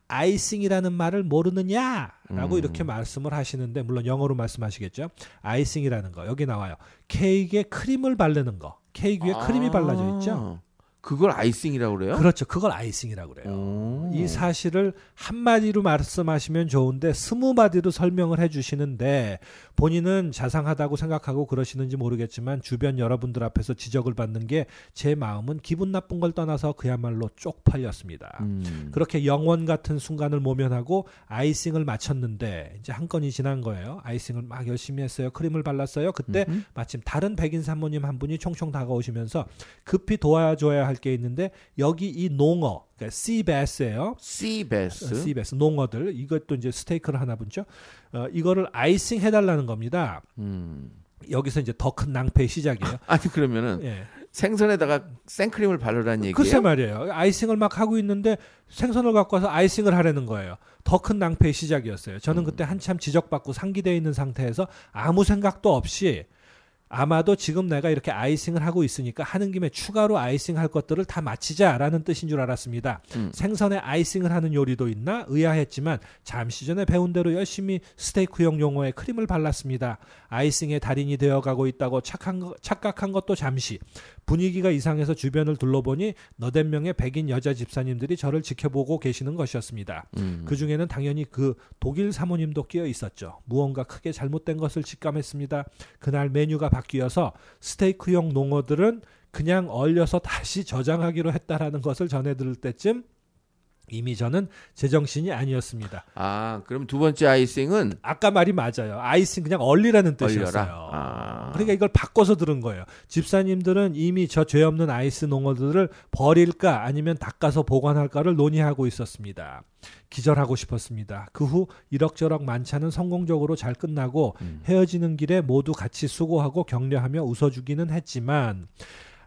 Speaker 3: Icing이라는 말을 모르느냐라고
Speaker 2: 음.
Speaker 3: 이렇게 말씀을 하시는데 물론 영어로 말씀하시겠죠. Icing이라는 거 여기 나와요. 케이크에 크림을 바르는 거. 케이크 위에 크림이 발라져 있죠.
Speaker 2: 아, 그걸 icing이라고 그래요?
Speaker 3: 그렇죠. 그걸 icing이라고 그래요.
Speaker 2: 오.
Speaker 3: 이 사실을 한마디로 말씀하시면 좋은데 스무 마디로 설명을 해주시는데 본인은 자상하다고 생각하고 그러시는지 모르겠지만 주변 여러분들 앞에서 지적을 받는 게 제 마음은 기분 나쁜 걸 떠나서 그야말로 쪽팔렸습니다.
Speaker 2: 음.
Speaker 3: 그렇게 영원 같은 순간을 모면하고 icing을 마쳤는데 이제 한 건이 지난 거예요. Icing을 막 열심히 했어요. 크림을 발랐어요. 그때
Speaker 2: 음흠.
Speaker 3: 마침 다른 백인 사모님 한 분이 총총 다가오시면서 급히 도와줘야 할게 있는데 여기 이 농어 그러니까 씨베스예요.
Speaker 2: 씨베스.
Speaker 3: 씨베스 농어들 이것도 이제 스테이크를 하나 분죠. 어, 이거를 아이싱 해달라는 겁니다.
Speaker 2: 음.
Speaker 3: 여기서 이제 더 큰 낭패의 시작이에요.
Speaker 2: 아니 그러면은
Speaker 3: 예.
Speaker 2: 생선에다가 생크림을 바르라는 얘기예요?
Speaker 3: 글쎄 말이에요. 아이싱을 막 하고 있는데 생선을 갖고 와서 아이싱을 하라는 거예요. 더 큰 낭패의 시작이었어요. 저는 그때 한참 지적받고 상기되어 있는 상태에서 아무 생각도 없이 아마도 지금 내가 이렇게 아이싱을 하고 있으니까 하는 김에 추가로 아이싱 할 것들을 다 마치자라는 뜻인 줄 알았습니다.
Speaker 2: 음.
Speaker 3: 생선에 아이싱을 하는 요리도 있나 의아했지만 잠시 전에 배운 대로 열심히 스테이크용 용어에 크림을 발랐습니다. 아이싱의 달인이 되어가고 있다고 착한 거- 착각한 것도 잠시 분위기가 이상해서 주변을 둘러보니 너댓 명의 백인 여자 집사님들이 저를 지켜보고 계시는 것이었습니다.
Speaker 2: 음.
Speaker 3: 그 중에는 당연히 그 독일 사모님도 끼어 있었죠. 무언가 크게 잘못된 것을 직감했습니다. 그날 메뉴가 바뀌어서 스테이크용 농어들은 그냥 얼려서 다시 저장하기로 했다라는 것을 전해 들을 때쯤 이미 저는 제정신이 아니었습니다.
Speaker 2: 아 그럼 두 번째 아이싱은
Speaker 3: 아까 말이 맞아요. 아이싱 그냥 얼리라는 뜻이었어요.
Speaker 2: 아.
Speaker 3: 그러니까 이걸 바꿔서 들은 거예요. 집사님들은 이미 저 죄 없는 아이스 농어들을 버릴까 아니면 닦아서 보관할까를 논의하고 있었습니다. 기절하고 싶었습니다. 그 후 이럭저럭 만찬은 성공적으로 잘 끝나고
Speaker 2: 음.
Speaker 3: 헤어지는 길에 모두 같이 수고하고 격려하며 웃어주기는 했지만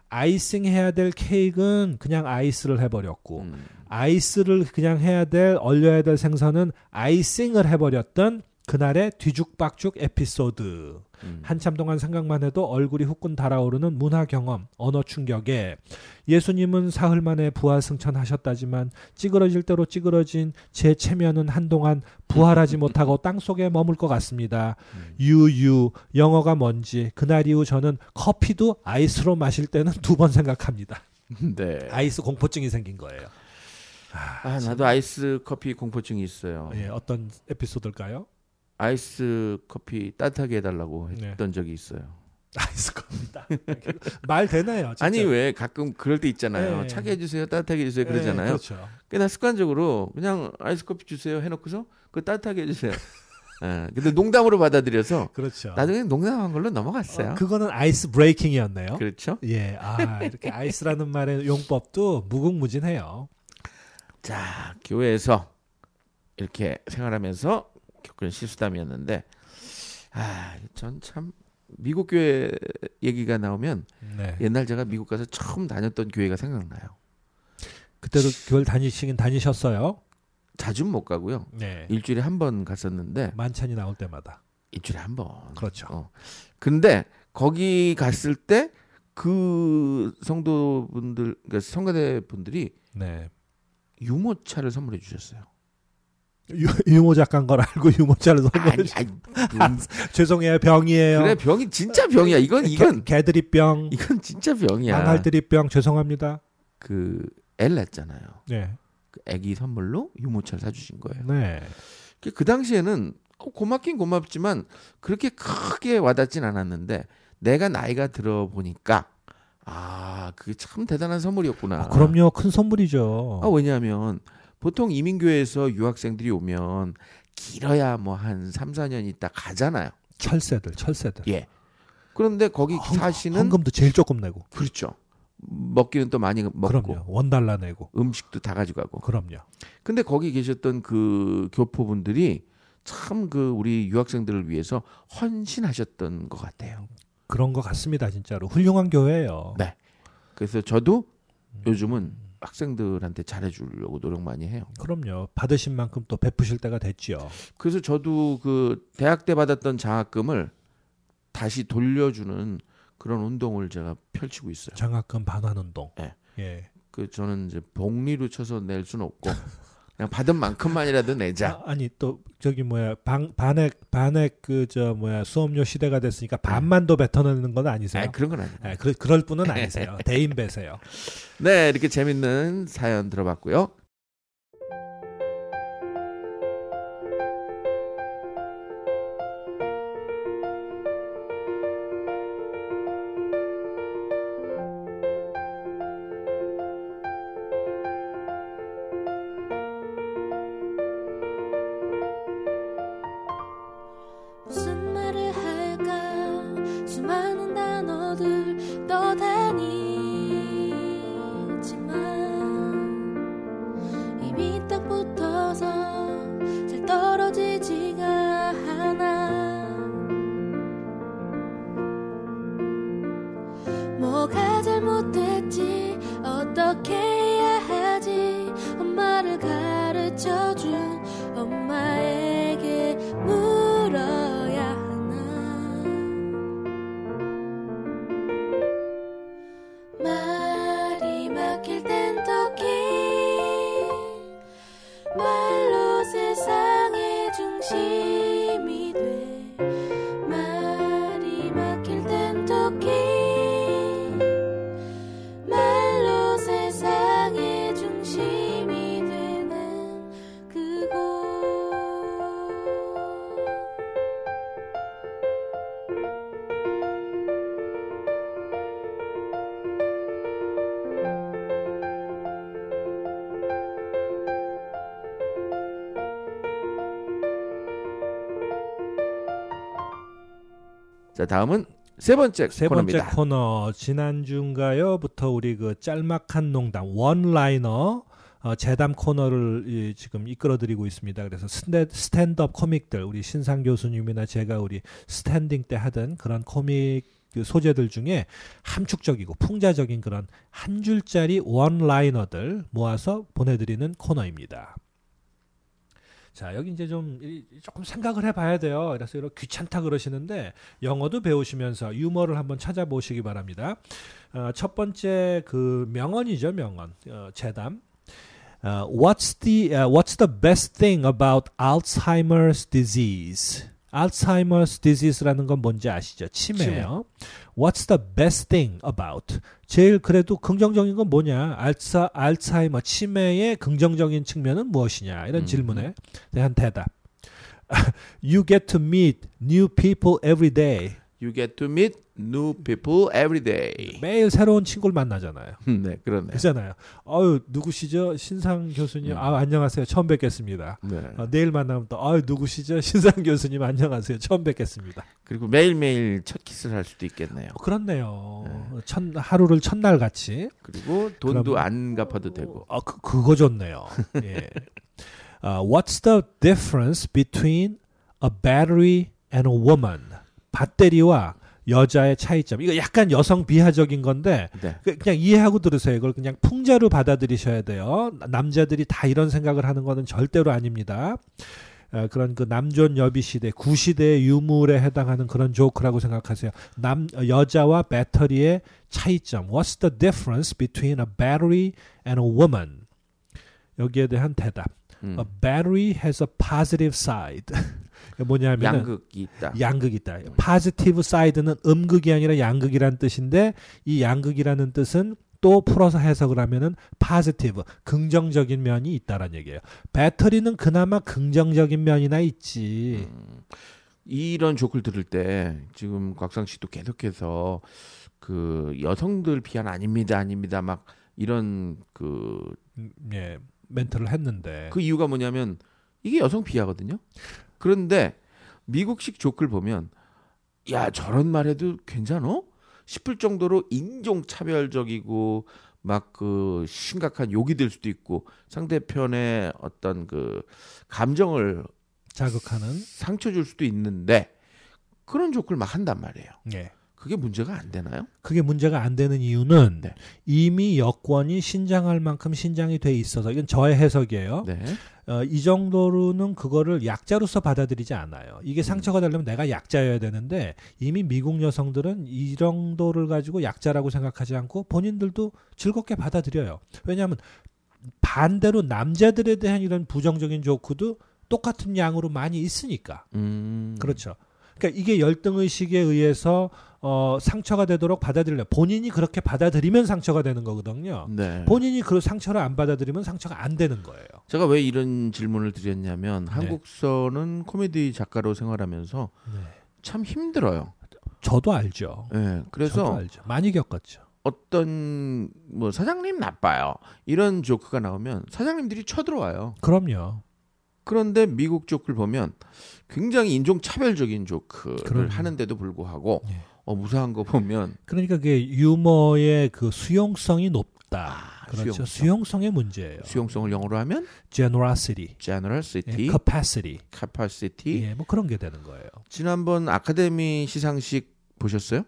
Speaker 3: 아이싱 해야 될 케이크는 그냥 아이스를 해버렸고
Speaker 2: 음.
Speaker 3: 아이스를 그냥 해야 될 얼려야 될 생선은 아이싱을 해버렸던 그날의 뒤죽박죽 에피소드.
Speaker 2: 음.
Speaker 3: 한참 동안 생각만 해도 얼굴이 후끈 달아오르는 문화 경험, 언어 충격에 예수님은 사흘 만에 부활 승천하셨다지만 찌그러질 대로 찌그러진 제 체면은 한동안 부활하지 못하고 땅 속에 머물 것 같습니다.
Speaker 2: 음.
Speaker 3: 유유 영어가 뭔지 그날 이후 저는 커피도 아이스로 마실 때는 두 번 생각합니다.
Speaker 2: 네.
Speaker 3: ice 공포증이 생긴 거예요.
Speaker 2: 아 나도 아이스 커피 공포증이 있어요.
Speaker 3: 예, 어떤 에피소드일까요?
Speaker 2: 아이스 커피 따뜻하게 해달라고
Speaker 3: 네.
Speaker 2: 했던 적이 있어요.
Speaker 3: 아이스 커피다. 말 되네요. 진짜.
Speaker 2: 아니 왜 가끔 그럴 때 있잖아요.
Speaker 3: 네.
Speaker 2: 차게 해주세요, 따뜻하게 해주세요
Speaker 3: 예,
Speaker 2: 그러잖아요.
Speaker 3: 그렇죠.
Speaker 2: 그나 습관적으로 그냥 아이스 커피 주세요 해놓고서 그 따뜻하게 해주세요. 예, 근데 농담으로 받아들여서
Speaker 3: 그렇죠.
Speaker 2: 나중에 농담한 걸로 넘어갔어요.
Speaker 3: 어, 그거는 아이스 브레이킹이었네요.
Speaker 2: 그렇죠.
Speaker 3: 예, 아 이렇게 아이스라는 말의 용법도 무궁무진해요.
Speaker 2: 자 교회에서 이렇게 생활하면서 겪은 실수담이었는데 아전 참 미국 교회 얘기가 나오면
Speaker 3: 네.
Speaker 2: 옛날 제가 미국 가서 처음 다녔던 교회가 생각나요.
Speaker 3: 그때도 교회를 다니시긴 다니셨어요.
Speaker 2: 자주는 못 가고요.
Speaker 3: 네.
Speaker 2: 일주일에 한 번 갔었는데
Speaker 3: 만찬이 나올 때마다.
Speaker 2: 일주일에 한 번.
Speaker 3: 그렇죠.
Speaker 2: 어. 근데 거기 갔을 때 그 성도분들 그러니까 성가대 분들이
Speaker 3: 네.
Speaker 2: 유모차를 선물해 주셨어요.
Speaker 3: 유, 유모 작가인 걸 알고 유모차를 선물해
Speaker 2: 음,
Speaker 3: 죄송해요. 병이에요.
Speaker 2: 그래 병이 진짜 병이야. 이건 이건
Speaker 3: 개, 개드립병,
Speaker 2: 이건 진짜 병이야.
Speaker 3: 망할드립병 죄송합니다.
Speaker 2: 그애 낳잖아요.
Speaker 3: 네.
Speaker 2: 그 아기 선물로 유모차를 사주신 거예요.
Speaker 3: 네.
Speaker 2: 그- 그 당시에는 어, 고맙긴 고맙지만 그렇게 크게 와닿진 않았는데 내가 나이가 들어 보니까 아 그게 참 대단한 선물이었구나.
Speaker 3: 아, 그럼요. 큰 선물이죠.
Speaker 2: 아, 왜냐하면 보통 이민교회에서 유학생들이 오면 길어야 뭐 한 3, 4년 있다 가잖아요.
Speaker 3: 철새들, 철새들.
Speaker 2: 예. 그런데 거기
Speaker 3: 헌-
Speaker 2: 사시는
Speaker 3: 헌금도 제일 조금 내고.
Speaker 2: 그렇죠. 먹기는 또 많이 먹고
Speaker 3: 그럼요. 원 달러 내고.
Speaker 2: 음식도 다 가져가고.
Speaker 3: 그럼요.
Speaker 2: 근데 거기 계셨던 그 교포분들이 참 그 우리 유학생들을 위해서 헌신하셨던 것 같아요.
Speaker 3: 그런 것 같습니다, 진짜로. 훌륭한 교회예요.
Speaker 2: 네. 그래서 저도 요즘은 학생들한테 잘해주려고 노력 많이 해요.
Speaker 3: 그럼요. 받으신 만큼 또 베푸실 때가 됐지요.
Speaker 2: 그래서 저도 그 대학 때 받았던 장학금을 다시 돌려주는 그런 운동을 제가 펼치고 있어요.
Speaker 3: 장학금 반환 운동.
Speaker 2: 네.
Speaker 3: 예.
Speaker 2: 그 저는 이제 복리로 쳐서 낼 수는 없고 그냥 받은 만큼만이라도 내자.
Speaker 3: 아, 아니 또 저기 뭐야 방, 반액 반액 그 저 뭐야 수업료 시대가 됐으니까 반만 더 뱉어내는 건 아니세요?
Speaker 2: 아, 그런 건 아니에요.
Speaker 3: 아, 그, 그럴 분은 아니세요. 대인 배세요.
Speaker 2: 네, 이렇게 재밌는 사연 들어봤고요. 자, 다음은 세 번째
Speaker 3: 세 번째
Speaker 2: 코너입니다.
Speaker 3: 코너 지난주인가요부터 우리 그 짤막한 농담 one-liner 어, 재담 코너를 이, 지금 이끌어드리고 있습니다. 그래서 stand, stand-up comic들 우리 신상 교수님이나 제가 우리 standing 때 하던 그런 코믹 그 소재들 중에 함축적이고 풍자적인 그런 한 줄짜리 one-liner들 모아서 보내드리는 코너입니다. 자 여기 이제 좀 이- 조금 생각을 해봐야 돼요. 그래서 이렇게 귀찮다 그러시는데 영어도 배우시면서 유머를 한번 찾아보시기 바랍니다. 어, 첫 번째 그 명언이죠 명언 어, 재담. 어, what's the uh, What's the best thing about Alzheimer's disease? Alzheimer's disease라는 건 뭔지 아시죠? 치매예요. What's the best thing about? 제일 그래도 긍정적인 건 뭐냐? 알차, 알츠하이머 치매의 긍정적인 측면은 무엇이냐? 이런
Speaker 2: 음.
Speaker 3: 질문에 대한 대답. you get to meet new people every day.
Speaker 2: You get to meet new people every day.
Speaker 3: 매일 새로운 친구를 만나잖아요.
Speaker 2: 네, 그러네.
Speaker 3: 그잖아요. 어유 누구시죠? 신상 교수님.
Speaker 2: 음.
Speaker 3: 아 안녕하세요. 처음 뵙겠습니다.
Speaker 2: 네.
Speaker 3: 어, 내일 만나면 또 아유 누구시죠? 신상 교수님 안녕하세요. 처음 뵙겠습니다.
Speaker 2: 그리고 매일 매일 첫 키스를 할 수도 있겠네요.
Speaker 3: 어, 그렇네요. 첫 하루를 첫날 같이.
Speaker 2: 그리고 돈도
Speaker 3: 그럼-
Speaker 2: 안 갚아도 되고.
Speaker 3: 아 그, 그거 좋네요. 예. 아, what's the difference between a battery and a woman? 배터리와 여자의 차이점. 이거 약간 여성 비하적인 건데
Speaker 2: 네.
Speaker 3: 그- 그냥 이해하고 들으세요. 이걸 그냥 풍자로 받아들이셔야 돼요. 나- 남자들이 다 이런 생각을 하는 거는 절대로 아닙니다. 어, 그런 그 남존 여비 시대 구시대의 유물에 해당하는 그런 조크라고 생각하세요. 남 어, 여자와 배터리의 차이점. What's the difference between a battery and a woman? 여기에 대한 대답.
Speaker 2: 음.
Speaker 3: A battery has a positive side. 이게 뭐냐면은
Speaker 2: 양극이 있다.
Speaker 3: 양극이 있다. Positive side는 음극이 아니라 양극이란 뜻인데 이 양극이라는 뜻은 또 풀어서 해석을 하면은 positive 긍정적인 면이 있다란 얘기예요. 배터리는 그나마 긍정적인 면이나 있지.
Speaker 2: 음, 이런 조크를 들을 때 지금 곽상 씨도 계속해서 그 여성들 비한 아닙니다, 아닙니다, 막 이런 그그
Speaker 3: 음, 예. 멘트를 했는데
Speaker 2: 이유가 뭐냐면 이게 여성 비하거든요. 그런데 미국식 조크를 보면 야 저런 말해도 괜찮어? 싶을 정도로 인종 차별적이고 막 그 심각한 욕이 될 수도 있고 상대편의 어떤 그 감정을
Speaker 3: 자극하는
Speaker 2: 상처 줄 수도 있는데 그런 조크를 막 한단 말이에요.
Speaker 3: 예.
Speaker 2: 그게 문제가 안 되나요?
Speaker 3: 그게 문제가 안 되는 이유는
Speaker 2: 네.
Speaker 3: 이미 여권이 신장할 만큼 신장이 돼 있어서 이건 저의 해석이에요.
Speaker 2: 네.
Speaker 3: 어, 이 정도로는 그거를 약자로서 받아들이지 않아요. 이게 상처가 되려면 내가 약자여야 되는데 이미 미국 여성들은 이 정도를 가지고 약자라고 생각하지 않고 본인들도 즐겁게 받아들여요. 왜냐하면 반대로 남자들에 대한 이런 부정적인 조크도 똑같은 양으로 많이 있으니까.
Speaker 2: 음.
Speaker 3: 그렇죠. 그러니까 이게 열등 의식에 의해서 어 상처가 되도록 받아들여 본인이 그렇게 받아들이면 상처가 되는 거거든요.
Speaker 2: 네.
Speaker 3: 본인이 그 상처를 안 받아들이면 상처가 안 되는 거예요.
Speaker 2: 제가 왜 이런 질문을 드렸냐면
Speaker 3: 네.
Speaker 2: 한국서는 코미디 작가로 생활하면서 참 힘들어요.
Speaker 3: 저도 알죠.
Speaker 2: 예.
Speaker 3: 저도
Speaker 2: 그래서
Speaker 3: 알죠. 많이 겪었죠.
Speaker 2: 어떤 뭐 사장님 나빠요. 이런 조크가 나오면 사장님들이 쳐들어와요.
Speaker 3: 그럼요.
Speaker 2: 그런데 미국 조크를 보면 굉장히 인종 차별적인 조크를
Speaker 3: 그럼요.
Speaker 2: 하는데도 불구하고
Speaker 3: 예.
Speaker 2: 어, 무사한 거 보면
Speaker 3: 그러니까 그게 유머의 그 수용성이 높다.
Speaker 2: 아,
Speaker 3: 그렇죠.
Speaker 2: 수용성.
Speaker 3: 의 문제예요.
Speaker 2: 수용성을 영어로 하면
Speaker 3: generosity,
Speaker 2: generosity,
Speaker 3: 예, capacity,
Speaker 2: capacity.
Speaker 3: 예, 뭐 그런 게 되는 거예요.
Speaker 2: 지난번 아카데미 시상식 보셨어요?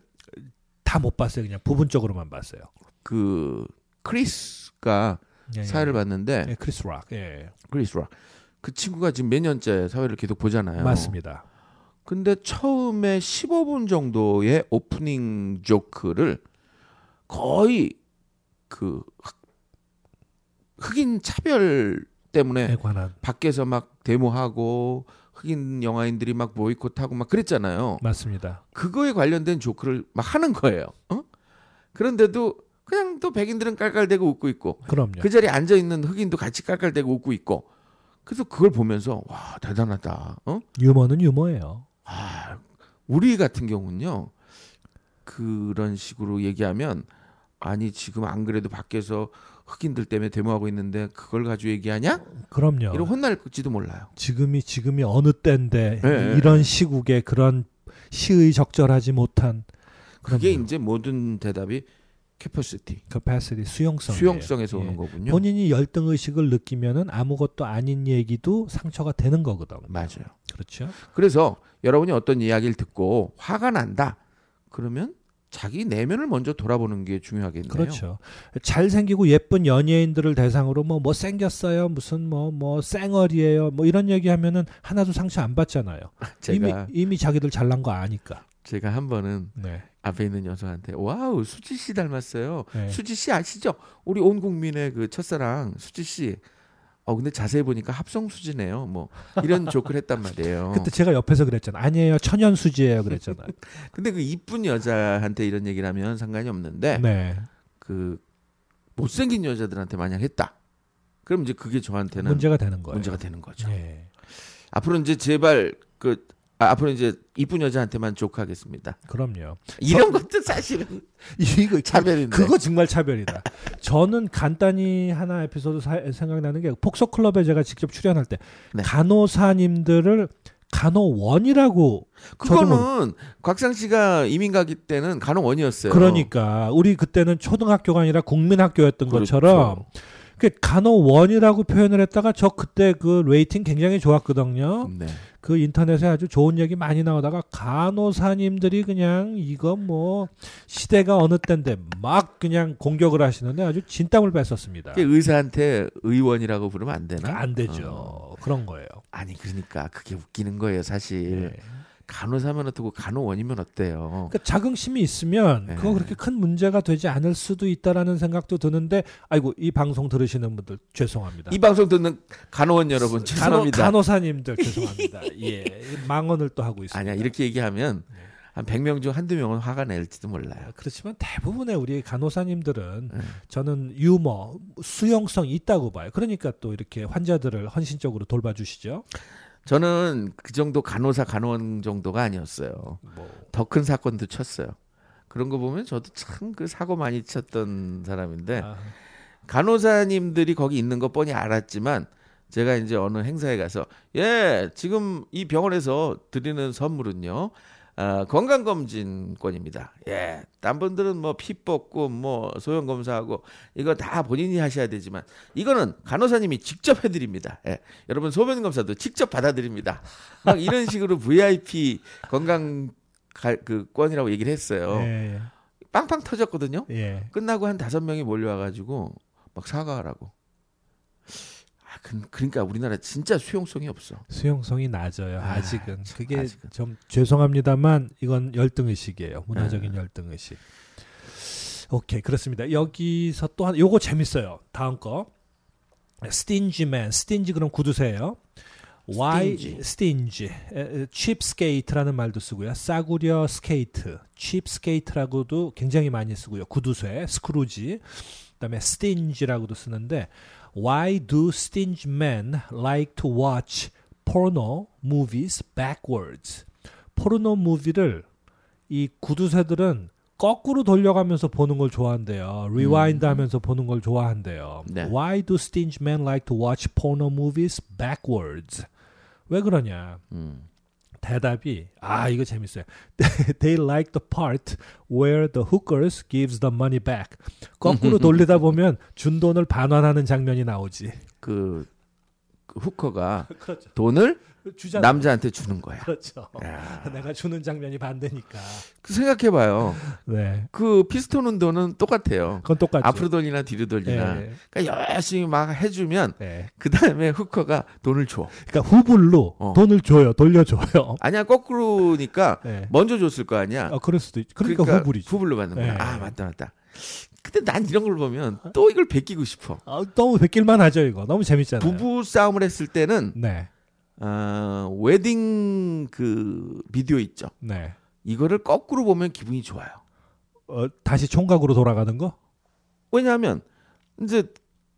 Speaker 3: 다 못 봤어요. 그냥 부분적으로만 봤어요.
Speaker 2: 그 크리스가
Speaker 3: 예, 예.
Speaker 2: 사회를 봤는데
Speaker 3: 예, 크리스 락. 예.
Speaker 2: 크리스 락. 그 친구가 지금 몇 년째 사회를 계속 보잖아요.
Speaker 3: 맞습니다.
Speaker 2: 근데 처음에 15분 정도의 오프닝 조크를 거의 그 흑- 흑인 차별 때문에
Speaker 3: 에 관한
Speaker 2: 밖에서 막 데모하고 흑인 영화인들이 막 보이콧하고 막 그랬잖아요.
Speaker 3: 맞습니다.
Speaker 2: 그거에 관련된 조크를 막 하는 거예요. 어? 그런데도 그냥 또 백인들은 깔깔대고 웃고 있고
Speaker 3: 그럼요.
Speaker 2: 그 자리에 앉아 있는 흑인도 같이 깔깔대고 웃고 있고 그래서 그걸 보면서 와 대단하다. 어?
Speaker 3: 유머는 유머예요.
Speaker 2: 아 우리 같은 경우는요 그런 식으로 얘기하면 아니 지금 안 그래도 밖에서 흑인들 때문에 데모하고 있는데 그걸 가지고 얘기하냐?
Speaker 3: 그럼요.
Speaker 2: 이런 혼날지도 몰라요.
Speaker 3: 지금이 지금이 어느 때인데
Speaker 2: 예, 예.
Speaker 3: 이런 시국에 그런 시의 적절하지 못한
Speaker 2: 그게
Speaker 3: 그럼요.
Speaker 2: 이제 모든 대답이 capacity
Speaker 3: capacity 수용성
Speaker 2: 수용성에서 오는 거군요.
Speaker 3: 본인이 열등 의식을 느끼면은 아무것도 아닌 얘기도 상처가 되는 거거든.
Speaker 2: 맞아요.
Speaker 3: 그렇죠?
Speaker 2: 그래서 여러분이 어떤 이야기를 듣고 화가 난다. 그러면 자기 내면을 먼저 돌아보는 게 중요하겠네요.
Speaker 3: 그렇죠. 잘생기고 예쁜 연예인들을 대상으로 뭐뭐 생겼어요. 무슨 뭐 뭐 쌩얼이에요. 뭐 이런 얘기 하면은 하나도 상처 안 받잖아요. 이미 이미 자기들 잘난 거 아니까.
Speaker 2: 제가 한 번은
Speaker 3: 네.
Speaker 2: 앞에 있는 여성한테 wow 수지 씨 닮았어요.
Speaker 3: 네.
Speaker 2: 수지 씨 아시죠? 우리 온 국민의 그 첫사랑 수지 씨. 어 근데 자세히 보니까 합성 수지네요. 뭐 이런 조크를 했단 말이에요.
Speaker 3: 그때 제가 옆에서 그랬잖아. 아니에요. 천연 수지예요. 그랬잖아요.
Speaker 2: 근데 그 이쁜 여자한테 이런 얘기를 하면 상관이 없는데
Speaker 3: 네.
Speaker 2: 그 못생긴 여자들한테 만약 했다. 그럼 이제 그게 저한테는
Speaker 3: 문제가 되는 거예요.
Speaker 2: 문제가 되는 거죠.
Speaker 3: 예.
Speaker 2: 앞으로 이제 제발 그 아, 앞으로 이제 이쁜 여자한테만 조크하겠습니다.
Speaker 3: 그럼요.
Speaker 2: 이런 것도 사실은
Speaker 3: 이거
Speaker 2: 차별인데.
Speaker 3: 그거 정말 차별이다. 저는 간단히 하나 에피소드 사- 생각나는 게 폭소 클럽에 제가 직접 출연할 때
Speaker 2: 네.
Speaker 3: 간호사님들을 간호원이라고
Speaker 2: 그거는 곽상 씨가 이민 가기 때는 간호원이었어요.
Speaker 3: 그러니까 우리 그때는 초등학교가 아니라 국민학교였던
Speaker 2: 그렇죠.
Speaker 3: 것처럼 그 간호원이라고 표현을 했다가 저 그때 그 rating 굉장히 좋았거든요.
Speaker 2: 네.
Speaker 3: 그 인터넷에 아주 좋은 얘기 많이 나오다가 간호사님들이 그냥 이거 뭐 시대가 어느 때인데 막 그냥 공격을 하시는데 아주 진땀을 뺐었습니다.
Speaker 2: 의사한테 의원이라고 부르면 안 되나?
Speaker 3: 안 되죠.
Speaker 2: 어.
Speaker 3: 그런 거예요.
Speaker 2: 아니 그러니까 그게 웃기는 거예요, 사실.
Speaker 3: 네.
Speaker 2: 간호사면 어떻고 간호원이면 어때요?
Speaker 3: 그러니까 자긍심이 있으면
Speaker 2: 네.
Speaker 3: 그거 그렇게 큰 문제가 되지 않을 수도 있다라는 생각도 드는데 아이고 이 방송 들으시는 분들 죄송합니다.
Speaker 2: 이 방송 듣는 간호원 여러분 죄송합니다.
Speaker 3: 간호, 사님들 죄송합니다. 예. 망언을 또 하고 있습니다.
Speaker 2: 아니야 이렇게 얘기하면
Speaker 3: 네.
Speaker 2: 한 100명 중 한두 명은 화가 낼지도 몰라요.
Speaker 3: 그렇지만 대부분의 우리 간호사님들은
Speaker 2: 네.
Speaker 3: 저는 유머, 수용성이 있다고 봐요. 그러니까 또 이렇게 환자들을 헌신적으로 돌봐주시죠.
Speaker 2: 저는 그 정도 간호사 간호원 정도가 아니었어요.
Speaker 3: 뭐
Speaker 2: 더큰 사건도 쳤어요. 그런 거 보면 저도 참 그 사고 많이 쳤던 사람인데
Speaker 3: 아,
Speaker 2: 간호사님들이 거기 있는 거 뻔히 알았지만 제가 이제 어느 행사에 가서 예 지금 이 병원에서 드리는 선물은요 아, 건강검진권입니다. 예, 딴 분들은 뭐 피 뽑고 뭐 소형 검사하고 이거 다 본인이 하셔야 되지만 이거는 간호사님이 직접 해드립니다. 예, 여러분 소변 검사도 직접 받아드립니다. 막 이런 식으로 VIP 건강 가- 그 권이라고 얘기를 했어요.
Speaker 3: 예,
Speaker 2: 빵빵 터졌거든요.
Speaker 3: 예.
Speaker 2: 끝나고 한 다섯 명이 몰려와가지고 막 사과하라고. 아, 그, 그러니까 우리나라 진짜 수용성이 없어.
Speaker 3: 수용성이 낮아요.
Speaker 2: 아,
Speaker 3: 아직은
Speaker 2: 참,
Speaker 3: 그게
Speaker 2: 아직은.
Speaker 3: 좀 죄송합니다만 이건 열등 의식이에요. 문화적인 열등 의식. 오케이 그렇습니다. 여기서 또한 요거 재밌어요. 다음 거 stingy man, stingy 그럼 구두쇠예요. Why
Speaker 2: 스틴지.
Speaker 3: 스틴지, 칩스케이트라는 말도 쓰고요. 싸구려 스케이트, cheapskate라고도 굉장히 많이 쓰고요. 구두쇠, 스크루지. 그다음에 stingy라고도 쓰는데 Why do stingy men like to watch porno movies backwards? porno movie를 이 구두쇠들은 거꾸로 돌려가면서 보는 걸 좋아한대요. rewind 하면서 보는 걸 좋아한대요.
Speaker 2: 네.
Speaker 3: Why do stingy men like to watch porno movies backwards? 왜 그러냐?
Speaker 2: 음.
Speaker 3: 대답이 아 이거 재밌어요. They like the part where the hookers gives the money back. 거꾸로 돌리다 보면 준 돈을 반환하는 장면이 나오지.
Speaker 2: 그, 그 후커가
Speaker 3: 그렇죠.
Speaker 2: 돈을
Speaker 3: 주자
Speaker 2: 남자한테 주는 거야.
Speaker 3: 그렇죠.
Speaker 2: 야,
Speaker 3: 내가 주는 장면이 반대니까.
Speaker 2: 그 생각해봐요.
Speaker 3: 네.
Speaker 2: 그 피스톤 운동은 똑같아요.
Speaker 3: 그건 똑같죠.
Speaker 2: 앞으로 돌리나 뒤로 돌리나.
Speaker 3: 네.
Speaker 2: 그러니까 열심히 막 해주면
Speaker 3: 네.
Speaker 2: 그 다음에 후커가 돈을 줘.
Speaker 3: 그러니까 후불로
Speaker 2: 어.
Speaker 3: 돈을 줘요. 돌려줘요.
Speaker 2: 아니야 거꾸로니까
Speaker 3: 네.
Speaker 2: 먼저 줬을 거 아니야.
Speaker 3: 어, 그럴 수도 있. 그러니까, 후불이죠.
Speaker 2: 후불로 받는 거야.
Speaker 3: 네.
Speaker 2: 아 맞다 맞다. 근데 난 이런 걸 보면 또 이걸 베끼고 싶어.
Speaker 3: 아, 너무 베낄만 하죠 이거. 너무 재밌잖아요.
Speaker 2: 부부 싸움을 했을 때는
Speaker 3: 네.
Speaker 2: 어, 웨딩 그 비디오 있죠.
Speaker 3: 네.
Speaker 2: 이거를 거꾸로 보면 기분이 좋아요.
Speaker 3: 어, 다시 총각으로 돌아가는 거?
Speaker 2: 왜냐하면 이제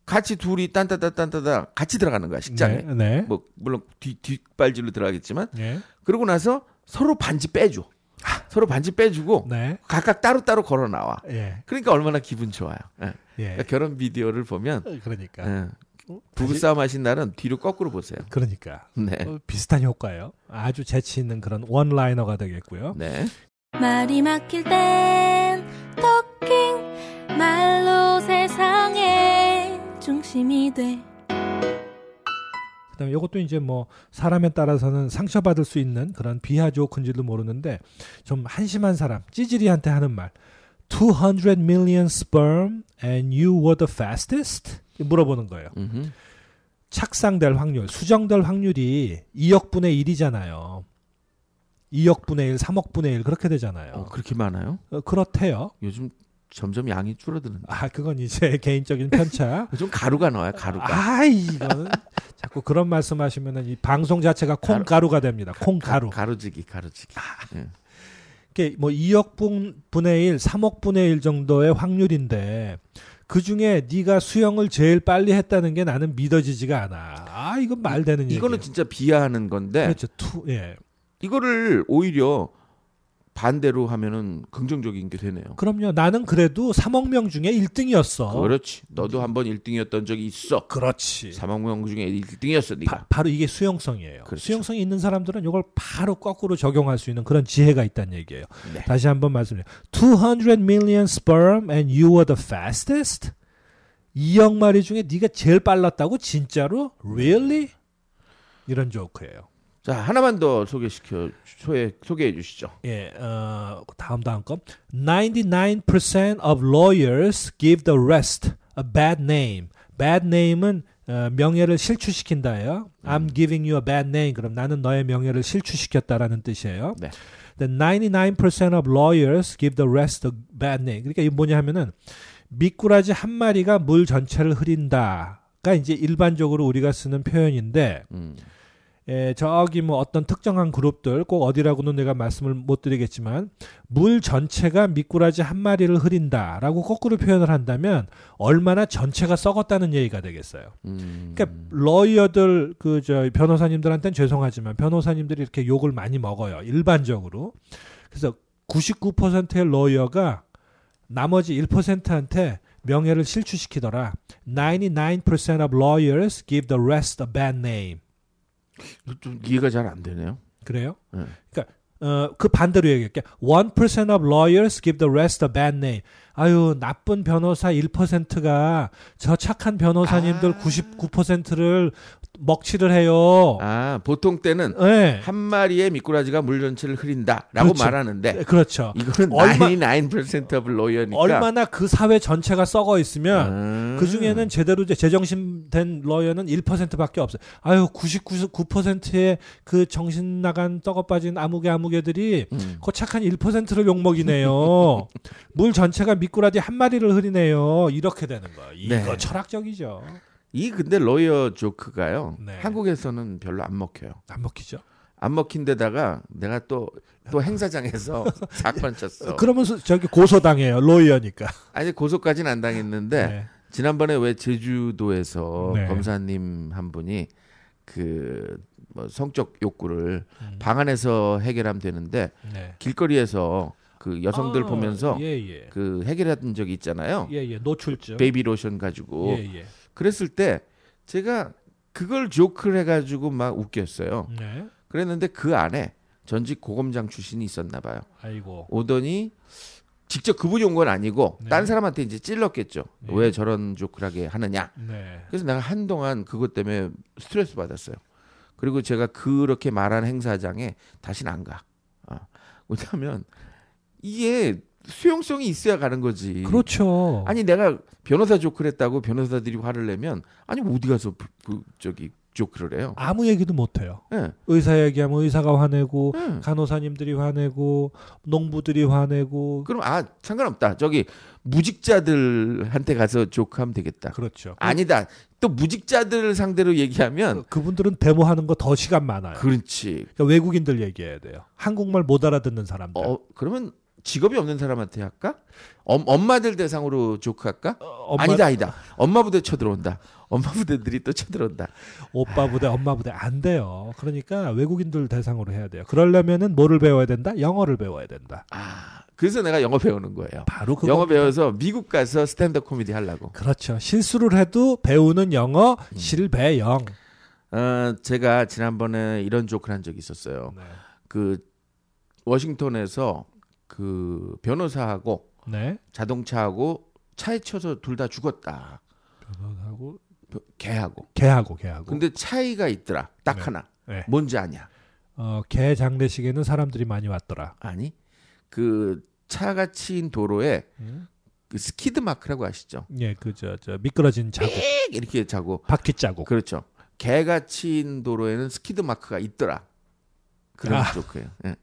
Speaker 2: 같이 둘이 딴따따딴따다 같이 들어가는 거야 식장에.
Speaker 3: 네. 네.
Speaker 2: 뭐 물론 뒤 뒷발질로 들어가겠지만
Speaker 3: 네.
Speaker 2: 그러고 나서 서로 반지 빼줘. 서로 반지 빼주고
Speaker 3: 네.
Speaker 2: 각각 따로 따로 걸어 나와.
Speaker 3: 예.
Speaker 2: 그러니까 얼마나 기분 좋아요. 예.
Speaker 3: 예.
Speaker 2: 그러니까 결혼 비디오를 보면
Speaker 3: 그러니까.
Speaker 2: 예. 부부싸움 하신 날은 뒤로 거꾸로 보세요.
Speaker 3: 그러니까.
Speaker 2: 네.
Speaker 3: 어, 비슷한 효과예요. 아주 재치 있는 그런 원라이너가 되겠고요.
Speaker 2: 네.
Speaker 1: 말이 막힐 땐 토킹 말로 세상의 중심이 돼
Speaker 3: 그다음에 이것도 이제 뭐 사람에 따라서는 상처받을 수 있는 그런 비하 조크인지도 모르는데 좀 한심한 사람 찌질이한테 하는 말 200 million sperm and you were the fastest 물어보는 거예요.
Speaker 2: 음흠.
Speaker 3: 착상될 확률, 수정될 확률이 2억 분의 1이잖아요. 2억 분의 1, 3억 분의 1 그렇게 되잖아요.
Speaker 2: 어, 그렇게 많아요?
Speaker 3: 어, 그렇대요.
Speaker 2: 요즘 점점 양이 줄어드는데.
Speaker 3: 아, 그건 이제 개인적인 편차.
Speaker 2: 요즘 가루가 나와요, 가루가.
Speaker 3: 아, 이거는 자꾸 그런 말씀하시면은 이 방송 자체가 콩가루가 됩니다. 콩가루.
Speaker 2: 가 루지기, 가루지기. 예.
Speaker 3: 이게 뭐 2억 분, 분의 1, 3억 분의 1 정도의 확률인데 그 중에 네가 수영을 제일 빨리 했다는 게 나는 믿어지지가 않아. 아, 이건 말 되는 얘기예요.
Speaker 2: 이거는 진짜 비하하는 건데
Speaker 3: 그렇죠. 투, 예.
Speaker 2: 이거를 오히려 반대로 하면은 긍정적인 게 되네요.
Speaker 3: 그럼요. 나는 그래도 3억 명 중에 1등이었어.
Speaker 2: 그렇지. 너도 한번 1등이었던 적이 있어.
Speaker 3: 그렇지.
Speaker 2: 3억 명 중에 1등이었어, 네가.
Speaker 3: 바, 바로 이게 수용성이에요.
Speaker 2: 그렇죠.
Speaker 3: 수용성이 있는 사람들은 이걸 바로 거꾸로 적용할 수 있는 그런 지혜가 있다는 얘기예요.
Speaker 2: 네.
Speaker 3: 다시 한번 말씀드려요. 200 million sperm and you were the fastest? 2억 마리 중에 네가 제일 빨랐다고 진짜로? Really? 이런 조크예요.
Speaker 2: 자, 하나만 더 소개시켜 소개 소개해 주시죠.
Speaker 3: 예, 어, 다음 다음 거. 99% of lawyers give the rest a bad name. bad name은 어, 명예를 실추시킨다예요. I'm giving you a bad name. 그럼 나는 너의 명예를 실추시켰다라는 뜻이에요.
Speaker 2: 네.
Speaker 3: The 99% of lawyers give the rest a bad name. 그러니까 이게 뭐냐 하면은 미꾸라지 한 마리가 물 전체를 흐린다가 이제 일반적으로 우리가 쓰는 표현인데
Speaker 2: 음.
Speaker 3: 예, 저기 뭐 어떤 특정한 그룹들 꼭 어디라고는 내가 말씀을 못 드리겠지만 물 전체가 미꾸라지 한 마리를 흐린다라고 거꾸로 표현을 한다면 얼마나 전체가 썩었다는 얘기가 되겠어요.
Speaker 2: 음.
Speaker 3: 그러니까 러이어들 그 저 변호사님들한테는 죄송하지만 변호사님들이 이렇게 욕을 많이 먹어요. 일반적으로. 그래서 99%의 러이어가 나머지 1%한테 명예를 실추시키더라. 99% of lawyers give the rest a bad name.
Speaker 2: 좀 이해가 잘 안 되네요.
Speaker 3: 그래요?
Speaker 2: 네.
Speaker 3: 그러니까 어, 그 반대로 얘기할게. 1% of lawyers give the rest a bad name. 아유, 나쁜 변호사 1%가 저 착한 변호사님들
Speaker 2: 아.
Speaker 3: 99%를 먹칠을 해요.
Speaker 2: 아, 보통 때는
Speaker 3: 네.
Speaker 2: 한 마리의 미꾸라지가 물 전체를 흐린다라고
Speaker 3: 그렇죠.
Speaker 2: 말하는데
Speaker 3: 그렇죠.
Speaker 2: 이거는
Speaker 3: 얼마-
Speaker 2: 99% of lawyer니까
Speaker 3: 얼마나 그 사회 전체가 썩어 있으면
Speaker 2: 음.
Speaker 3: 그 중에는 제대로 제정신된 러이어는 1%밖에 없어요. 아유, 99%의 그 정신 나간 썩어 빠진 아무개 아무개들이
Speaker 2: 음.
Speaker 3: 그 착한 1%를 욕먹이네요. 물 전체가 미꾸라지 한 마리를 흐리네요. 이렇게 되는 거예요. 이거
Speaker 2: 네.
Speaker 3: 철학적이죠.
Speaker 2: 이 근데 로이어 조크가요.
Speaker 3: 네.
Speaker 2: 한국에서는 별로 안 먹혀요.
Speaker 3: 안 먹히죠.
Speaker 2: 안 먹힌 데다가 내가 또 또 행사장에서 사건 쳤어.
Speaker 3: 그러면서 저기 고소당해요. lawyer니까.
Speaker 2: 아니 고소까지는 안 당했는데
Speaker 3: 네.
Speaker 2: 지난번에 왜 제주도에서
Speaker 3: 네.
Speaker 2: 검사님 한 분이 그 뭐 성적 욕구를
Speaker 3: 음.
Speaker 2: 방 안에서 해결하면 되는데
Speaker 3: 네.
Speaker 2: 길거리에서 그 여성들
Speaker 3: 아,
Speaker 2: 보면서
Speaker 3: 예, 예.
Speaker 2: 그 해결했던 적이 있잖아요.
Speaker 3: 예, 예. 노출증.
Speaker 2: baby 로션 가지고
Speaker 3: 예, 예.
Speaker 2: 그랬을 때 제가 그걸 조크를 해가지고 막 웃겼어요.
Speaker 3: 네.
Speaker 2: 그랬는데 그 안에 전직 고검장 출신이 있었나 봐요.
Speaker 3: 아이고.
Speaker 2: 오더니 직접 그분이 온 건 아니고
Speaker 3: 네.
Speaker 2: 딴 사람한테 이제 찔렀겠죠.
Speaker 3: 네.
Speaker 2: 왜 저런 조크를 하게 하느냐.
Speaker 3: 네.
Speaker 2: 그래서 내가 한동안 그것 때문에 스트레스 받았어요. 그리고 제가 그렇게 말한 행사장에 다시는 안 가. 아, 왜냐하면 이게 수용성이 있어야 가는 거지.
Speaker 3: 그렇죠.
Speaker 2: 아니 내가 변호사 조크를 했다고 변호사들이 화를 내면 아니 어디 가서 그, 그 저기 조크를 해요.
Speaker 3: 아무 얘기도 못 해요.
Speaker 2: 예.
Speaker 3: 의사 얘기하면 의사가 화내고
Speaker 2: 예.
Speaker 3: 간호사님들이 화내고 농부들이 화내고
Speaker 2: 그럼 아 상관없다. 저기 무직자들한테 가서 조크하면 되겠다.
Speaker 3: 그렇죠.
Speaker 2: 아니다. 또 무직자들 상대로 얘기하면
Speaker 3: 그, 분들은 데모하는 거 더 시간 많아요.
Speaker 2: 그렇지.
Speaker 3: 그러니까 외국인들 얘기해야 돼요. 한국말 못 알아듣는 사람들.
Speaker 2: 어 그러면 직업이 없는 사람한테 할까? 엄, 엄마들 대상으로 조크 할까?
Speaker 3: 어, 엄마,
Speaker 2: 아니다 아니다. 엄마 부대 쳐들어온다. 엄마 부대들이 또 쳐들어온다.
Speaker 3: 오빠 부대, 엄마 부대 안 돼요. 그러니까 외국인들 대상으로 해야 돼요. 그러려면은 뭐를 배워야 된다? 영어를 배워야 된다.
Speaker 2: 아 그래서 내가 영어 배우는 거예요.
Speaker 3: 바로 그거.
Speaker 2: 영어 배워서 미국 가서 스탠드 코미디 하려고.
Speaker 3: 그렇죠. 실수를 해도 배우는 영어
Speaker 2: 음.
Speaker 3: 실배영.
Speaker 2: 어, 제가 지난번에 이런 조크를 한 적이 있었어요.
Speaker 3: 네.
Speaker 2: 그 워싱턴에서 그 변호사하고
Speaker 3: 네.
Speaker 2: 자동차하고 차에 쳐서 둘 다 죽었다.
Speaker 3: 변호사하고
Speaker 2: 개하고.
Speaker 3: 개하고 개하고.
Speaker 2: 근데 차이가 있더라. 딱
Speaker 3: 네.
Speaker 2: 하나.
Speaker 3: 네.
Speaker 2: 뭔지 아냐?
Speaker 3: 어, 개 장례식에는 사람들이 많이 왔더라.
Speaker 2: 아니 그 차가 치인 도로에
Speaker 3: 음?
Speaker 2: 그 skid mark라고 아시죠?
Speaker 3: 예, 그저저 미끄러진 자국,
Speaker 2: 빽 이렇게 자고
Speaker 3: 바퀴 자국.
Speaker 2: 그렇죠. 개가 치인 도로에는 skid mark가 있더라. 그런
Speaker 3: 아.
Speaker 2: 조크예요. 예.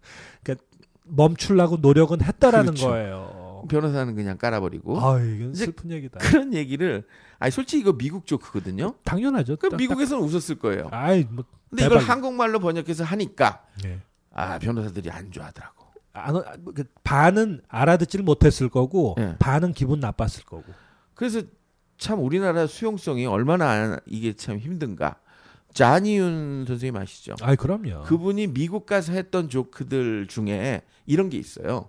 Speaker 3: 멈추려고 노력은 했다라는
Speaker 2: 그렇죠.
Speaker 3: 거예요.
Speaker 2: 변호사는 그냥 깔아버리고
Speaker 3: 아, 이건 슬픈 얘기다.
Speaker 2: 그런 얘기를 아니 솔직히 이거 미국 조크거든요.
Speaker 3: 당연하죠.
Speaker 2: 그
Speaker 3: 딱-
Speaker 2: 미국에서는 웃었을 거예요.
Speaker 3: 딱- 아이 뭐
Speaker 2: 근데 이걸
Speaker 3: 대박.
Speaker 2: 한국말로 번역해서 하니까
Speaker 3: 예.
Speaker 2: 아 변호사들이 안 좋아하더라고.
Speaker 3: 안, 어, 그 반은 알아듣지를 못했을 거고
Speaker 2: 예.
Speaker 3: 반은 기분 나빴을 거고.
Speaker 2: 그래서 참 우리나라 수용성이 얼마나 이게 참 힘든가. 자니윤 선생님 아시죠?
Speaker 3: 아이 그럼요.
Speaker 2: 그분이 미국 가서 했던 조크들 중에 이런 게 있어요.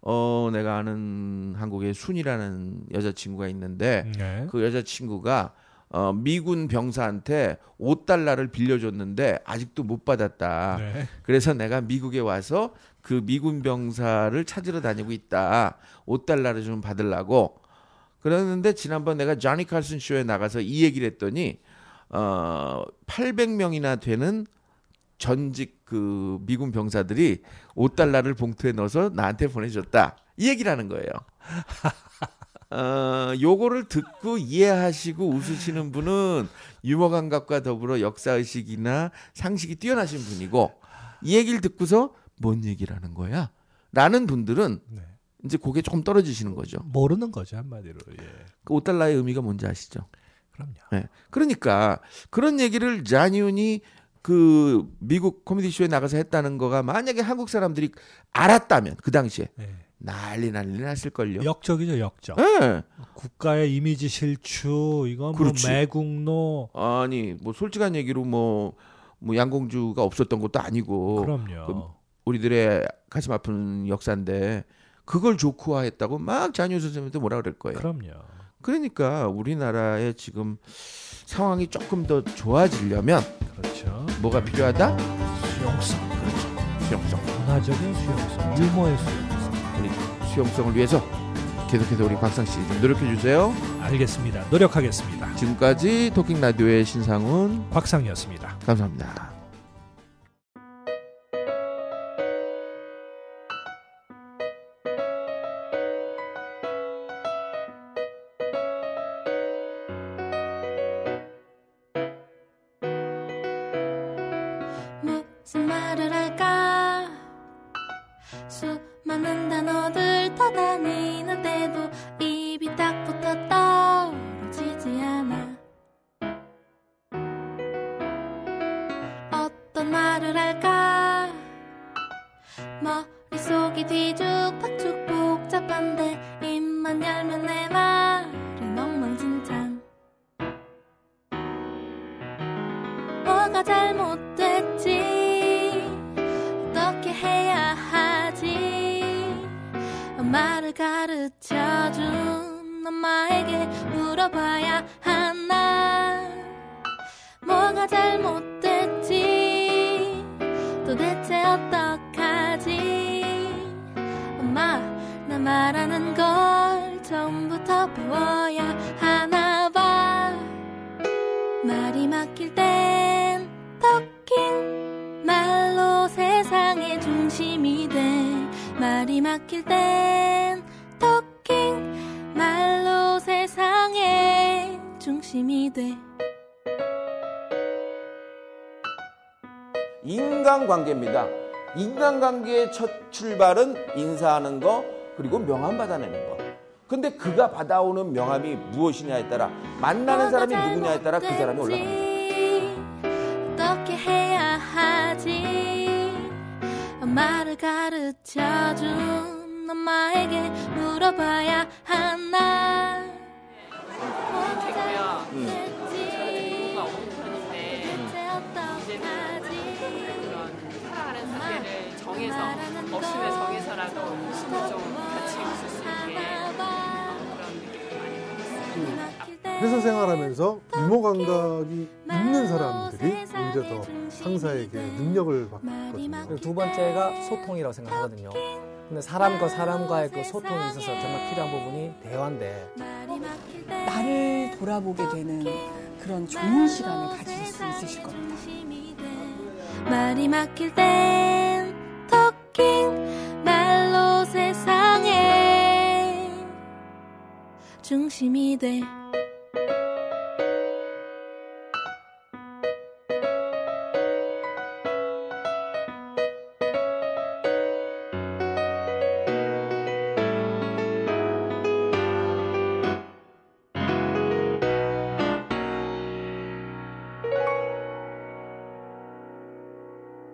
Speaker 2: 어, 내가 아는 한국의 순이라는 여자친구가 있는데
Speaker 3: 네.
Speaker 2: 그 여자친구가 어, 미군 병사한테 5달러를 빌려줬는데 아직도 못 받았다.
Speaker 3: 네.
Speaker 2: 그래서 내가 미국에 와서 그 미군 병사를 찾으러 다니고 있다. 5달러를 좀 받으려고. 그러는데 지난번 내가 조니 칼슨 쇼에 나가서 이 얘기를 했더니 어 800명이나 되는 전직 그 미군 병사들이 5달러를 봉투에 넣어서 나한테 보내줬다. 이 얘기를 하는 거예요. 어, 요거를 듣고 이해하시고 웃으시는 분은 유머 감각과 더불어 역사 의식이나 상식이 뛰어나신 분이고 이 얘기를 듣고서 뭔 얘기를 하는 거야? 라는 분들은
Speaker 3: 네.
Speaker 2: 이제 고개 조금 떨어지시는 거죠.
Speaker 3: 모르는 거죠 한마디로. 예.
Speaker 2: 그 5달러의 의미가 뭔지 아시죠?
Speaker 3: 그럼요.
Speaker 2: 네. 그러니까 그런 얘기를 자니윤이 그 미국 코미디 쇼에 나가서 했다는 거가 만약에 한국 사람들이 알았다면 그 당시에
Speaker 3: 예.
Speaker 2: 난리 난리 났을 걸요.
Speaker 3: 역적이죠 역적.
Speaker 2: 예.
Speaker 3: 국가의 이미지 실추 이건 뭐
Speaker 2: 그렇지.
Speaker 3: 매국노.
Speaker 2: 아니 뭐 솔직한 얘기로 뭐, 뭐 양공주가 없었던 것도 아니고
Speaker 3: 그럼요.
Speaker 2: 우리들의 가슴 아픈 역사인데 그걸 조크화했다고 막 자니윤 선생님한테 뭐라 그럴 거예요.
Speaker 3: 그럼요.
Speaker 2: 그러니까 우리나라의 지금 상황이 조금 더 좋아지려면
Speaker 3: 그렇죠.
Speaker 2: 뭐가 필요하다?
Speaker 3: 수용성.
Speaker 2: 그렇죠. 수용성.
Speaker 3: 문화적인 수용성, 유머의 수용성.
Speaker 2: 우리 수용성을 위해서 계속해서 우리 곽상 씨 좀 노력해 주세요.
Speaker 3: 알겠습니다. 노력하겠습니다.
Speaker 2: 지금까지 토킹 라디오의 신상훈
Speaker 3: 곽상이었습니다.
Speaker 2: 감사합니다.
Speaker 1: 무슨 말을 할까
Speaker 2: 인간관계입니다. 인간관계의 첫 출발은 인사하는 거 그리고 명함 받아내는 거. 근데 그가 받아오는 명함이 무엇이냐에 따라 만나는 사람이 누구냐에 따라 그 사람이 올라갑니다.
Speaker 1: 어떻게 해야 하지 말을 가르쳐준 엄마에게 물어봐야 하나
Speaker 4: 되고요.
Speaker 1: 음.
Speaker 4: 없으면 정해서라도 숨을 좀 같이 있을 수 있게 그런 느낌을 많이 받았어요.
Speaker 5: 회사 생활하면서 유머 감각이 있는 사람들이 오히려 더 상사에게 능력을 받거든요.
Speaker 6: 그리고 두 번째가 소통이라고 생각하거든요. 근데 사람과 사람과의 그 소통이 있어서 정말 필요한 부분이 대화인데
Speaker 7: 나를 돌아보게 되는 그런 좋은 시간을 가질 수 있으실 겁니다.
Speaker 1: 말이 막힐 땐토 킹 말로 세상의 중심이 돼